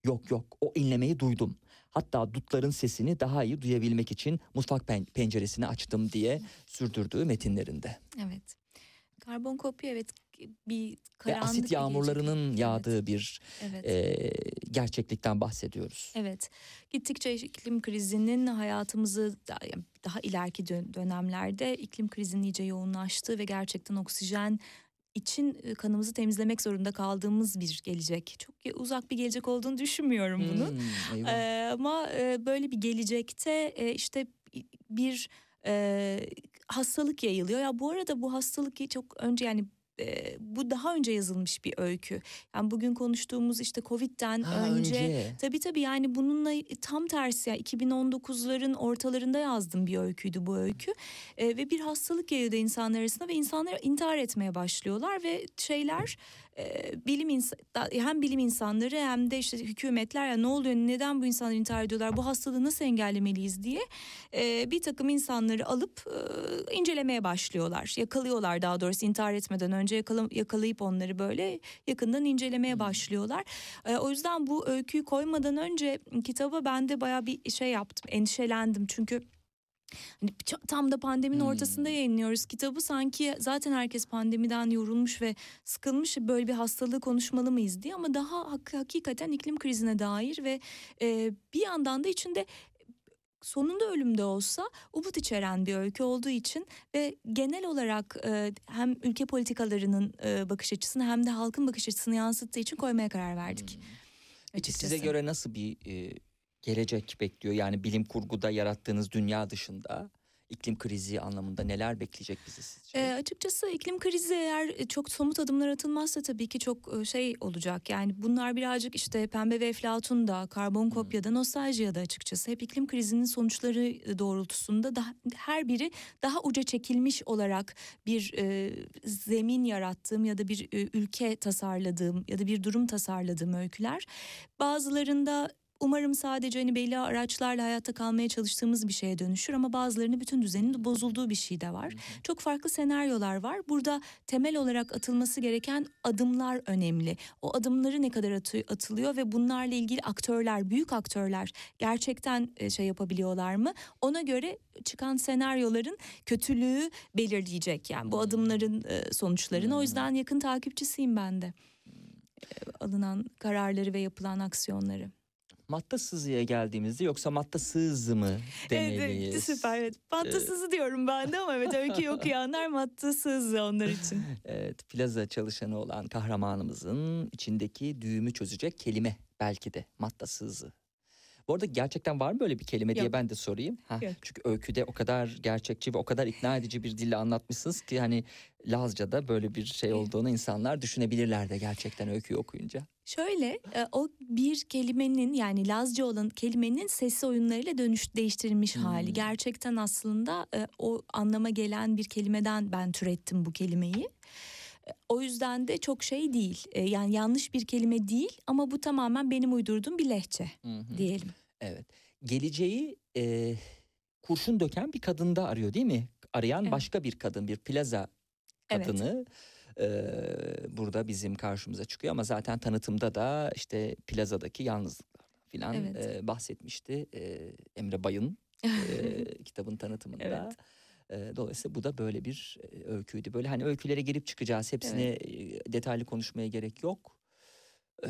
Yok yok o inlemeyi duydum. Hatta dutların sesini daha iyi duyabilmek için mutfak pen- penceresini açtım diye sürdürdüğü metinlerinde. Evet. Karbon kopya evet bir Ve karanlık asit bir yağmurlarının gelecek. yağdığı bir Evet. e, gerçeklikten bahsediyoruz. Evet. Gittikçe iklim krizinin hayatımızı da- daha ileriki dön- dönemlerde iklim krizinin iyice yoğunlaştığı ve gerçekten oksijen için kanımızı temizlemek zorunda kaldığımız bir gelecek. Çok uzak bir gelecek olduğunu düşünmüyorum bunun. Hmm. Ee, ama böyle bir gelecekte işte bir e, hastalık yayılıyor. Ya bu arada bu hastalık çok önce yani e, bu daha önce yazılmış bir öykü. Yani bugün konuştuğumuz işte Covid'den Ha, önce, önce. tabii tabii yani bununla tam tersi yani 2019'ların ortalarında yazdım bir öyküydü bu öykü. E, ve bir hastalık yayıldı insanlar arasında ve insanlar intihar etmeye başlıyorlar ve şeyler e, bilim ins- da- hem bilim insanları hem de işte hükümetler ya ne oluyor neden bu insanlar intihar ediyorlar bu hastalığı nasıl engellemeliyiz? diye e, bir takım insanları alıp e, incelemeye başlıyorlar. Yakalıyorlar daha doğrusu intihar etmeden önce yakala- yakalayıp onları böyle yakından incelemeye başlıyorlar. E, o yüzden bu öyküyü koymadan önce kitaba ben de baya bir şey yaptım endişelendim. Çünkü Hani tam da pandeminin Hmm. ortasında yayınlıyoruz kitabı. Sanki zaten herkes pandemiden yorulmuş ve sıkılmış. Böyle bir hastalığı konuşmalı mıyız diye ama daha hak- hakikaten iklim krizine dair ve e, bir yandan da içinde sonunda ölümde olsa umut içeren bir öykü olduğu için ve genel olarak e, hem ülke politikalarının e, bakış açısını hem de halkın bakış açısını yansıttığı için koymaya karar verdik. Peki size göre nasıl bir e, gelecek bekliyor? Yani bilim kurguda yarattığınız dünya dışında iklim krizi anlamında neler bekleyecek bizi sizce? E, açıkçası iklim krizi eğer e, çok somut adımlar atılmazsa tabii ki çok e, şey olacak. Yani bunlar birazcık işte Pembe ve Eflatun'da, Karbon Kopya'da, Nostaljiya'da açıkçası hep iklim krizinin sonuçları e, doğrultusunda da her biri daha uca çekilmiş olarak bir e, zemin yarattığım ya da bir e, ülke tasarladığım ya da bir durum tasarladığım öyküler. Bazılarında Umarım sadece hani belli araçlarla hayatta kalmaya çalıştığımız bir şeye dönüşür ama bazılarında bütün düzenin bozulduğu bir şey de var. Çok farklı senaryolar var. Burada temel olarak atılması gereken adımlar önemli. O adımları ne kadar atı- atılıyor ve bunlarla ilgili aktörler, büyük aktörler gerçekten e, şey yapabiliyorlar mı? Ona göre çıkan senaryoların kötülüğü belirleyecek. Yani bu adımların e, sonuçlarını. O yüzden yakın takipçisiyim ben de. E, Alınan kararları ve yapılan aksiyonları. Matta sızıya geldiğimizde yoksa matta sığızı mı demeliyiz? Evet, süper evet. Mattasızı diyorum ben de ama evet öykü okuyanlar mattasız onlar için. Evet, plaza çalışanı olan kahramanımızın içindeki düğümü çözecek kelime belki de matta sığızı. Bu arada gerçekten var mı böyle bir kelime diye Yok. ben de sorayım. Ha, Yok. çünkü öyküde o kadar gerçekçi ve o kadar ikna edici bir dille anlatmışsınız ki hani Lazca'da böyle bir şey olduğunu insanlar düşünebilirler de gerçekten öyküyü okuyunca. Şöyle e, o bir kelimenin yani Lazca olan kelimenin sesli oyunlarıyla dönüş değiştirilmiş hali. Hmm. Gerçekten aslında e, o anlama gelen bir kelimeden ben türettim bu kelimeyi. O yüzden de çok şey değil. E, Yani yanlış bir kelime değil ama bu tamamen benim uydurduğum bir lehçe Hı hı. diyelim. Evet. Geleceği e, kurşun döken bir kadında arıyor değil mi? Arayan Evet. başka bir kadın, bir plaza Evet. kadını e, burada bizim karşımıza çıkıyor ama zaten tanıtımda da işte plazadaki yalnızlıklardan filan Evet. e, bahsetmişti e, Emre Bayın e, kitabın tanıtımında. Evet. E, dolayısıyla bu da böyle bir öyküydü. Böyle hani öykülere girip çıkacağız. Hepsine e, detaylı konuşmaya gerek yok. E,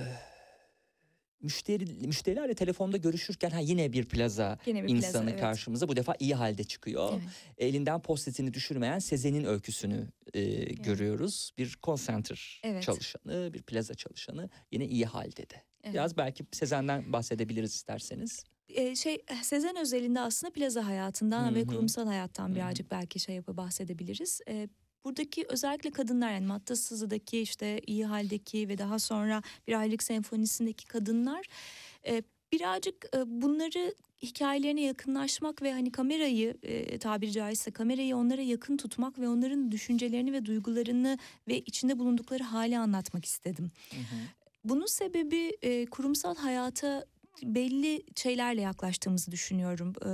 müşteri müşterilerle telefonda görüşürken ha yine bir plaza Yine bir plaza, insanı evet. karşımıza bu defa iyi halde çıkıyor. Evet. Elinden postitini düşürmeyen Sezen'in öyküsünü e, görüyoruz. Bir call center Evet. çalışanı, bir plaza çalışanı yine iyi halde de. Evet. Biraz belki Sezen'den bahsedebiliriz isterseniz. E, şey Sezen özelinde aslında plaza hayatından Hı ve hı. kurumsal hayattan Hı hı. birazcık belki şey yapıp bahsedebiliriz. E, buradaki özellikle kadınlar yani Matta Sızı'daki işte iyi haldeki ve daha sonra bir aylık senfonisindeki kadınlar e, birazcık e, bunları hikayelerine yakınlaşmak ve hani kamerayı e, tabiri caizse kamerayı onlara yakın tutmak ve onların düşüncelerini ve duygularını ve içinde bulundukları hali anlatmak istedim. Bunun sebebi e, kurumsal hayata belli şeylerle yaklaştığımızı düşünüyorum. E,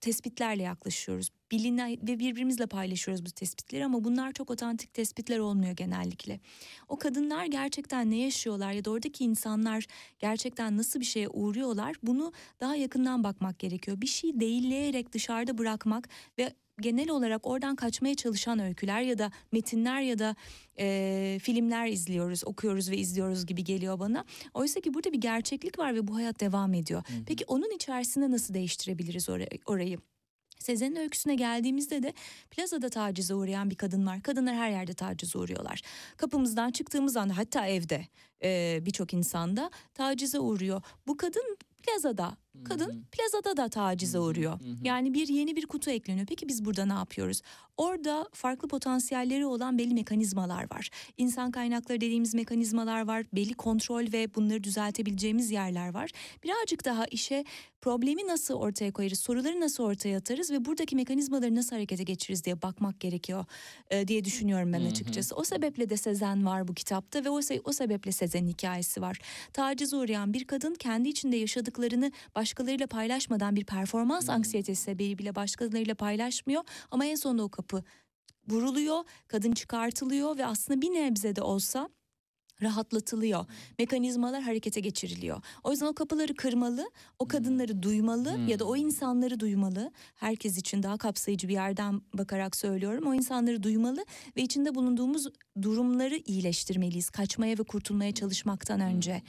tespitlerle yaklaşıyoruz. Bilinen ve birbirimizle paylaşıyoruz bu tespitleri ama bunlar çok otantik tespitler olmuyor genellikle. O kadınlar gerçekten ne yaşıyorlar ya da oradaki insanlar gerçekten nasıl bir şeye uğruyorlar bunu daha yakından bakmak gerekiyor. Bir şeyi değilleyerek dışarıda bırakmak ve genel olarak oradan kaçmaya çalışan öyküler ya da metinler ya da e, filmler izliyoruz, okuyoruz ve izliyoruz gibi geliyor bana. Oysa ki burada bir gerçeklik var ve bu hayat devam ediyor. Peki onun içerisinde nasıl değiştirebiliriz orayı? orayı? Sezen'in öyküsüne geldiğimizde de plazada tacize uğrayan bir kadın var. Kadınlar her yerde tacize uğruyorlar. Kapımızdan çıktığımız anda hatta evde e, birçok insanda tacize uğruyor. Bu kadın plazada, kadın plazada da tacize uğruyor. Yani bir yeni bir kutu ekleniyor. Peki biz burada ne yapıyoruz? Orada farklı potansiyelleri olan belli mekanizmalar var. İnsan kaynakları dediğimiz mekanizmalar var. Belli kontrol ve bunları düzeltebileceğimiz yerler var. Birazcık daha işe problemi nasıl ortaya koyarız, soruları nasıl ortaya atarız ve buradaki mekanizmaları nasıl harekete geçiririz diye bakmak gerekiyor e, diye düşünüyorum ben açıkçası. O sebeple de Sezen var bu kitapta ve o, se- o sebeple Sezen'in hikayesi var. Tacize uğrayan bir kadın kendi içinde yaşadıklarını başkalarıyla paylaşmadan bir performans anksiyetesi sebebiyle başkalarıyla paylaşmıyor ama en sonunda o kapı vuruluyor, kadın çıkartılıyor ve aslında bir nebze de olsa rahatlatılıyor. Mekanizmalar harekete geçiriliyor. O yüzden o kapıları kırmalı, o kadınları duymalı ya da o insanları duymalı. Herkes için daha kapsayıcı bir yerden bakarak söylüyorum. O insanları duymalı ve içinde bulunduğumuz durumları iyileştirmeliyiz. Kaçmaya ve kurtulmaya çalışmaktan önce.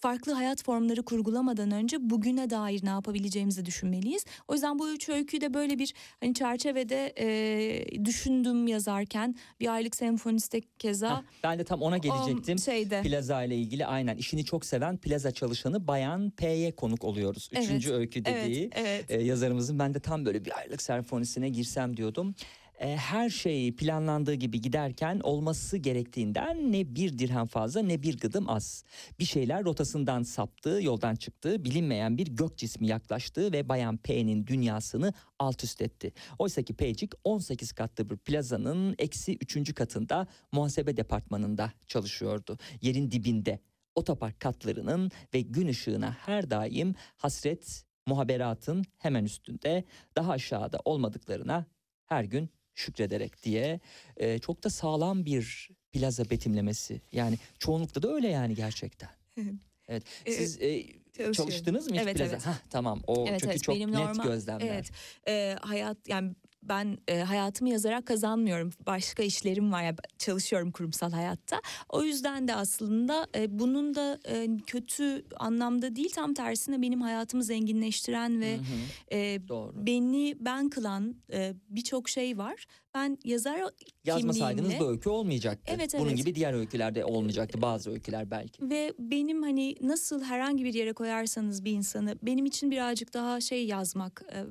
Farklı hayat formları kurgulamadan önce bugüne dair ne yapabileceğimizi düşünmeliyiz. O yüzden bu üç öyküyü de böyle bir hani çerçevede e, düşündüm yazarken bir aylık senfoniste keza Hah, ben de tam ona gelecektim. o şeyde. Plaza ile ilgili aynen işini çok seven plaza çalışanı Bayan P'ye konuk oluyoruz. Evet, Üçüncü öykü evet, dediği evet. e, yazarımızın ben de tam böyle bir aylık senfonisine girsem diyordum. E, her şey planlandığı gibi giderken olması gerektiğinden ne bir dirhem fazla ne bir gıdım az. Bir şeyler rotasından saptığı, yoldan çıktığı, bilinmeyen bir gök cismi yaklaştığı ve Bayan P'nin dünyasını alt üst etti. Oysa ki P'cik 18 katlı bir plazanın eksi 3. katında muhasebe departmanında çalışıyordu. Yerin dibinde otopark katlarının ve gün ışığına her daim hasret muhaberatın hemen üstünde daha aşağıda olmadıklarına her gün şükrederek diye e, çok da sağlam bir plaza betimlemesi. Yani çoğunlukla da öyle yani gerçekten. Evet. E, Siz e, çalışıyorum. çalıştınız mı hiç Evet, plaza? evet. Hah, tamam o Evet, çünkü evet, çok benim net normal- gözlemler. Evet. Ee, hayat yani ben e, hayatımı yazarak kazanmıyorum. Başka işlerim var ya çalışıyorum kurumsal hayatta. O yüzden de aslında e, bunun da e, kötü anlamda değil tam tersine benim hayatımı zenginleştiren ve Hı hı, e, doğru. beni ben kılan e, birçok şey var. Ben yazar Yazmasaydınız kimliğimle- bu öykü olmayacaktı. Evet, Bunun evet. gibi diğer öykülerde olmayacaktı bazı öyküler belki. Ve benim hani nasıl herhangi bir yere koyarsanız bir insanı benim için birazcık daha şey yazmak e,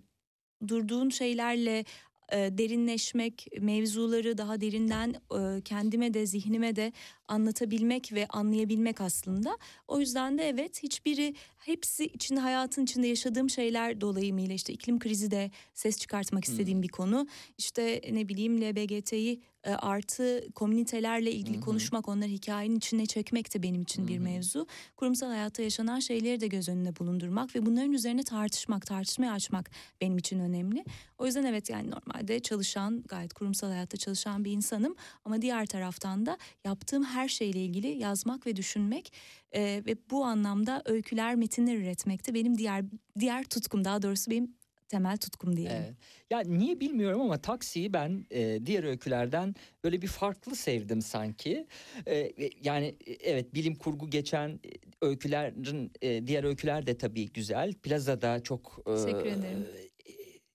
durduğun şeylerle derinleşmek mevzuları daha derinden kendime de zihnime de anlatabilmek ve anlayabilmek aslında. O yüzden de evet hiçbiri hepsi içinde hayatın içinde yaşadığım şeyler dolayımıyla işte iklim krizi de ses çıkartmak istediğim bir konu. İşte ne bileyim LBGT'yi e, artı komünitelerle ilgili konuşmak, onları hikayenin içine çekmek de benim için bir mevzu. Kurumsal hayatta yaşanan şeyleri de göz önünde bulundurmak ve bunların üzerine tartışmak, tartışmaya açmak benim için önemli. O yüzden evet yani normalde çalışan, gayet kurumsal hayatta çalışan bir insanım ama diğer taraftan da yaptığım her şeyle ilgili yazmak ve düşünmek e, ve bu anlamda öyküler, metinler üretmek de benim diğer diğer tutkum daha doğrusu benim temel tutkum diyelim. Evet. Ya niye bilmiyorum ama Taksi'yi ben e, diğer öykülerden böyle bir farklı sevdim sanki. E, e, yani e, evet bilim kurgu geçen e, öykülerin e, diğer öyküler de tabii güzel. Plaza'da çok Teşekkür ederim. e,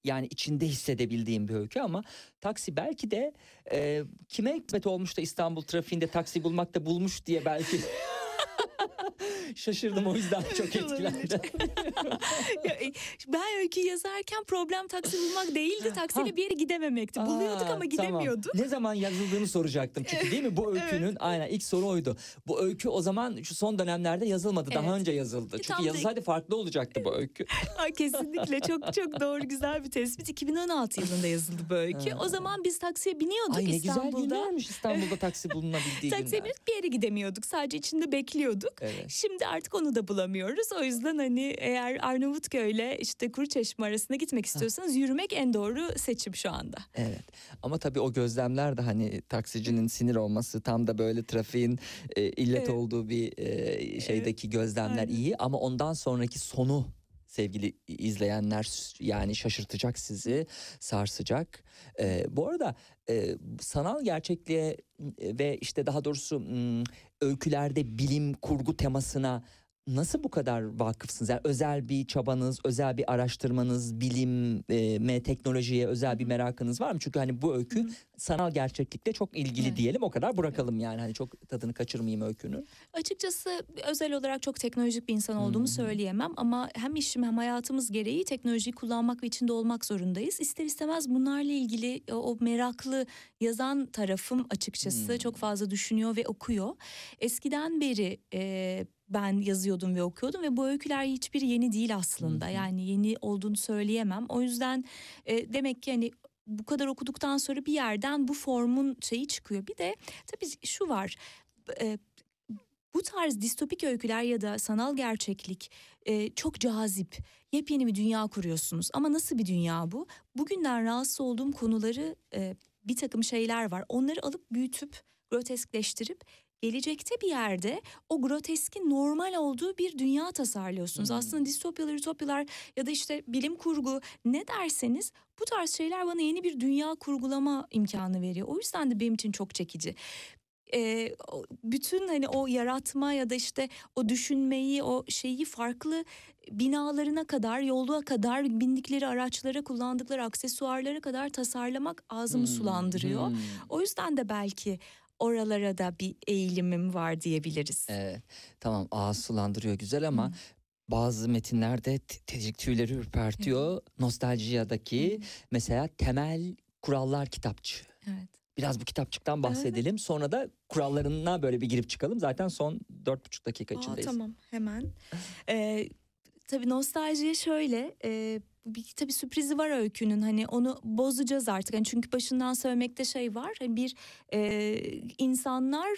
yani içinde hissedebildiğim bir öykü ama taksi belki de e, kime hikmet olmuş da İstanbul trafiğinde taksi bulmakta bulmuş diye belki Şaşırdım o yüzden çok etkilendim. E, ben öykü yazarken problem taksi bulmak değildi. Taksiyle bir yere gidememekti. Buluyorduk Aa, ama gidemiyorduk. Tamam. Ne zaman yazıldığını soracaktım çünkü değil mi? Bu öykünün aynen ilk soru oydu. Bu öykü o zaman şu son dönemlerde yazılmadı. Daha Evet. önce yazıldı. Çünkü Tam yazılsaydı farklı olacaktı bu öykü. Ay, kesinlikle çok çok doğru güzel bir tespit. 2016 yılında yazıldı bu öykü. O zaman biz taksiye biniyorduk Ay ne güzel İstanbul'da. günlermiş İstanbul'da taksi bulunabildiği Taksiye günler. bir yere gidemiyorduk. Sadece içinde bekliyorduk. Evet. Şimdi artık onu da bulamıyoruz. O yüzden hani eğer Arnavutköy ile işte Kuruçeşme arasında gitmek istiyorsanız yürümek en doğru seçim şu anda. Evet ama tabii o gözlemler de hani taksicinin sinir olması tam da böyle trafiğin e, illet Evet. olduğu bir e, şeydeki gözlemler aynen. iyi ama ondan sonraki sonu sevgili izleyenler yani şaşırtacak sizi sarsacak. E, bu arada e, sanal gerçekliğe ve işte daha doğrusu öykülerde bilim kurgu temasına Nasıl bu kadar vakıfsınız? Yani özel bir çabanız, özel bir araştırmanız, bilime, teknolojiye özel bir merakınız var mı? Çünkü hani bu öykü sanal gerçeklikle çok ilgili Evet. diyelim. O kadar bırakalım yani. Hani çok tadını kaçırmayayım öykünün. Açıkçası özel olarak çok teknolojik bir insan olduğumu söyleyemem ama hem işim hem hayatımız gereği teknolojiyi kullanmak ve içinde olmak zorundayız. İster istemez bunlarla ilgili o, o meraklı yazan tarafım açıkçası Hmm. çok fazla düşünüyor ve okuyor. Eskiden beri e, ben yazıyordum ve okuyordum ve bu öyküler hiçbiri yeni değil aslında. Hı hı. Yani yeni olduğunu söyleyemem. O yüzden e, demek ki hani bu kadar okuduktan sonra bir yerden bu formun şeyi çıkıyor. Bir de tabii şu var. e, bu tarz distopik öyküler ya da sanal gerçeklik e, çok cazip. Yepyeni bir dünya kuruyorsunuz. Ama nasıl bir dünya bu? Bugünden rahatsız olduğum konuları e, bir takım şeyler var. Onları alıp büyütüp groteskleştirip gelecekte bir yerde o groteskin normal olduğu bir dünya tasarlıyorsunuz. Hmm. Aslında distopyalar, ütopyalar ya da işte bilim kurgu ne derseniz bu tarz şeyler bana yeni bir dünya kurgulama imkanı veriyor. O yüzden de benim için çok çekici e, bütün hani o yaratma ya da işte o düşünmeyi o şeyi farklı binalarına kadar yolluğa kadar bindikleri araçlara kullandıkları aksesuarlara kadar tasarlamak ağzımı Hmm, sulandırıyor. hmm. O yüzden de belki oralara da bir eğilimim var diyebiliriz. Evet tamam ağız sulandırıyor güzel ama bazı metinlerde te- tecik tüyleri ürpertiyor. Nostaljiyadaki mesela temel kurallar kitapçı. Evet. Biraz bu kitapçıktan bahsedelim. Sonra da kurallarına böyle bir girip çıkalım. Zaten son dört buçuk dakika Aa, içindeyiz. tamam hemen. Ee, tabii nostaljiye şöyle e, bir tabii sürprizi var öykünün hani onu bozacağız artık. Yani çünkü başından söylemekte şey var. Hani bir e, insanlar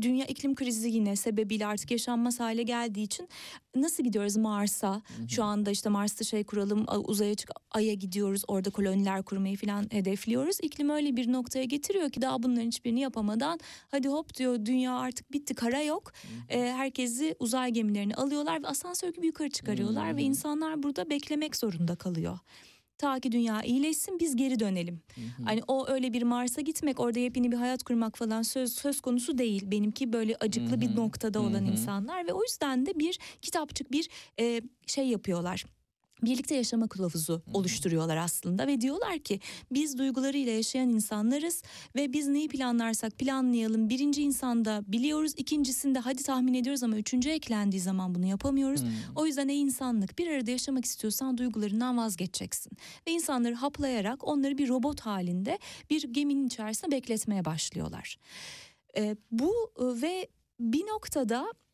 dünya iklim krizi yine sebebiyle artık yaşanmaz hale geldiği için nasıl gidiyoruz Mars'a? Şu anda işte Mars'ta şey kuralım uzaya çık Ay'a gidiyoruz orada koloniler kurmayı falan hedefliyoruz. İklim öyle bir noktaya getiriyor ki daha bunların hiçbirini yapamadan hadi hop diyor dünya artık bitti kara yok. Ee, herkesi uzay gemilerini alıyorlar ve asansör gibi yukarı çıkarıyorlar ve insanlar burada beklemek zorunda kalıyor. Ta ki dünya iyileşsin biz geri dönelim. Hani o öyle bir Mars'a gitmek orada yepyeni bir hayat kurmak falan söz söz konusu değil. Benimki böyle acıklı bir noktada olan insanlar ve o yüzden de bir kitapçık bir e, şey yapıyorlar. Birlikte yaşama kılavuzu oluşturuyorlar aslında ve diyorlar ki biz duygularıyla yaşayan insanlarız ve biz neyi planlarsak planlayalım. Birinci insanda biliyoruz, ikincisinde hadi tahmin ediyoruz ama üçüncü eklendiği zaman bunu yapamıyoruz. O yüzden ey insanlık bir arada yaşamak istiyorsan duygularından vazgeçeceksin. Ve insanları haplayarak onları bir robot halinde bir geminin içerisinde bekletmeye başlıyorlar. Ee, bu e, ve bir noktada e,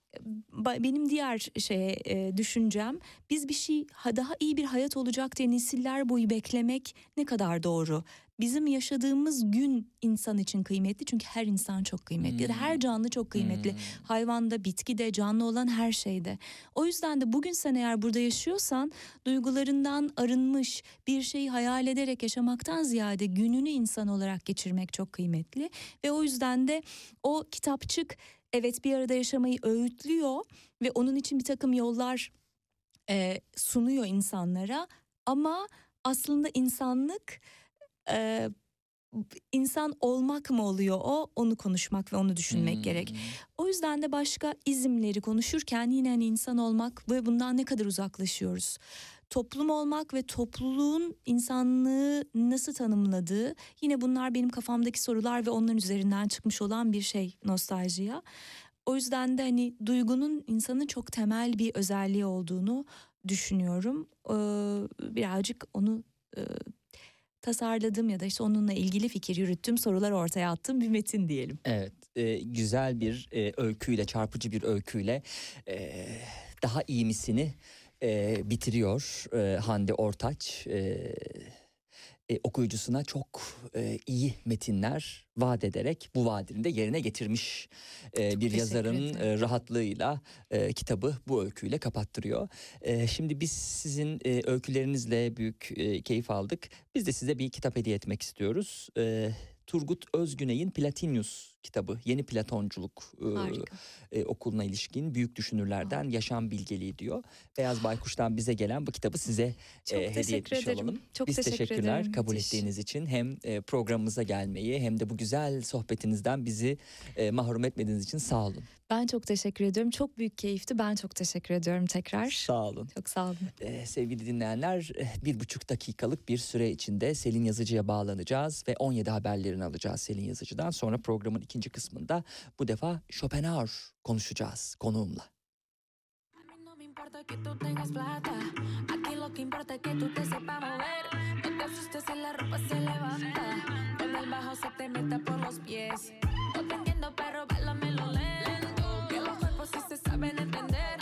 benim diğer şeye e, düşüncem biz bir şey ha- daha iyi bir hayat olacak diye nesiller boyu beklemek ne kadar doğru? Bizim yaşadığımız gün insan için kıymetli çünkü her insan çok kıymetli da her canlı çok kıymetli. Hayvanda, bitkide, canlı olan her şeyde. O yüzden de bugün sen eğer burada yaşıyorsan duygularından arınmış bir şeyi hayal ederek yaşamaktan ziyade gününü insan olarak geçirmek çok kıymetli. Ve o yüzden de o kitapçık evet bir arada yaşamayı öğütlüyor ve onun için bir takım yollar e, sunuyor insanlara ama aslında insanlık e, insan olmak mı oluyor o onu konuşmak ve onu düşünmek gerek. O yüzden de başka izimleri konuşurken yine hani insan olmak ve bundan ne kadar uzaklaşıyoruz. Toplum olmak ve topluluğun insanlığı nasıl tanımladığı yine bunlar benim kafamdaki sorular ve onların üzerinden çıkmış olan bir şey nostaljiya. O yüzden de hani duygunun insanın çok temel bir özelliği olduğunu düşünüyorum. Ee, birazcık onu e, tasarladığım ya da işte onunla ilgili fikir yürüttüğüm sorular ortaya attığım bir metin diyelim. Evet, e, güzel bir e, öyküyle, çarpıcı bir öyküyle e, daha iyi misini e, bitiriyor e, Hande Ortaç. E, e, okuyucusuna çok e, iyi metinler vaat ederek bu vaadini de yerine getirmiş e, Çok bir yazarın e, rahatlığıyla e, kitabı bu öyküyle kapattırıyor. E, şimdi biz sizin e, öykülerinizle büyük e, keyif aldık. Biz de size bir kitap hediye etmek istiyoruz. E, Turgut Özgüney'in Platinius kitabı, Yeni Platonculuk e, Harika. e, okuluna ilişkin büyük düşünürlerden yaşam bilgeliği diyor. Beyaz Baykuş'tan bize gelen bu kitabı size Çok e, hediye teşekkür etmiş ederim. olalım. Çok Biz teşekkür teşekkürler ederim. kabul Müthiş. ettiğiniz için hem e, programımıza gelmeyi hem de bu güzel sohbetinizden bizi e, mahrum etmediğiniz için sağ olun. Ben çok teşekkür ediyorum. Çok büyük keyifti. Ben çok teşekkür ediyorum tekrar. Sağ olun. Çok sağ olun. Ee, sevgili dinleyenler eh, bir buçuk dakikalık bir süre içinde Selin Yazıcı'ya bağlanacağız ve 17 haberlerini alacağız Selin Yazıcı'dan. Sonra programın ikinci kısmında bu defa Schopenhauer konuşacağız konuğumla. No te entiendo, pero bailame lento. Que los cuerpos sí se saben entender.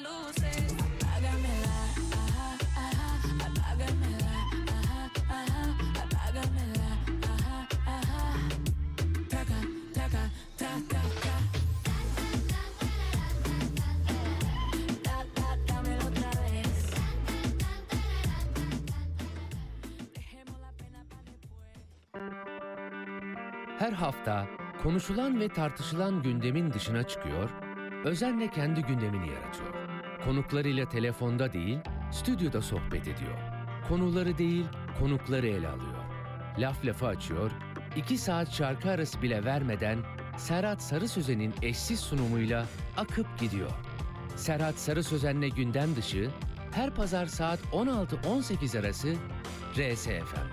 No luces. Apágamela, ajá, ajá, apágamela, ajá, ajá, apágamela, ajá, ajá. Dejemos la pena para después. Her hafta konuşulan ve tartışılan gündemin dışına çıkıyor, özenle kendi gündemini yaratıyor. Konuklarıyla telefonda değil, stüdyoda sohbet ediyor. Konuları değil, konukları ele alıyor. Laf lafı açıyor, iki saat şarkı arası bile vermeden Serhat Sarı Sözen'in eşsiz sunumuyla akıp gidiyor. Serhat Sarı Sözen'le gündem dışı her pazar saat 16-18 arası RSFM'de.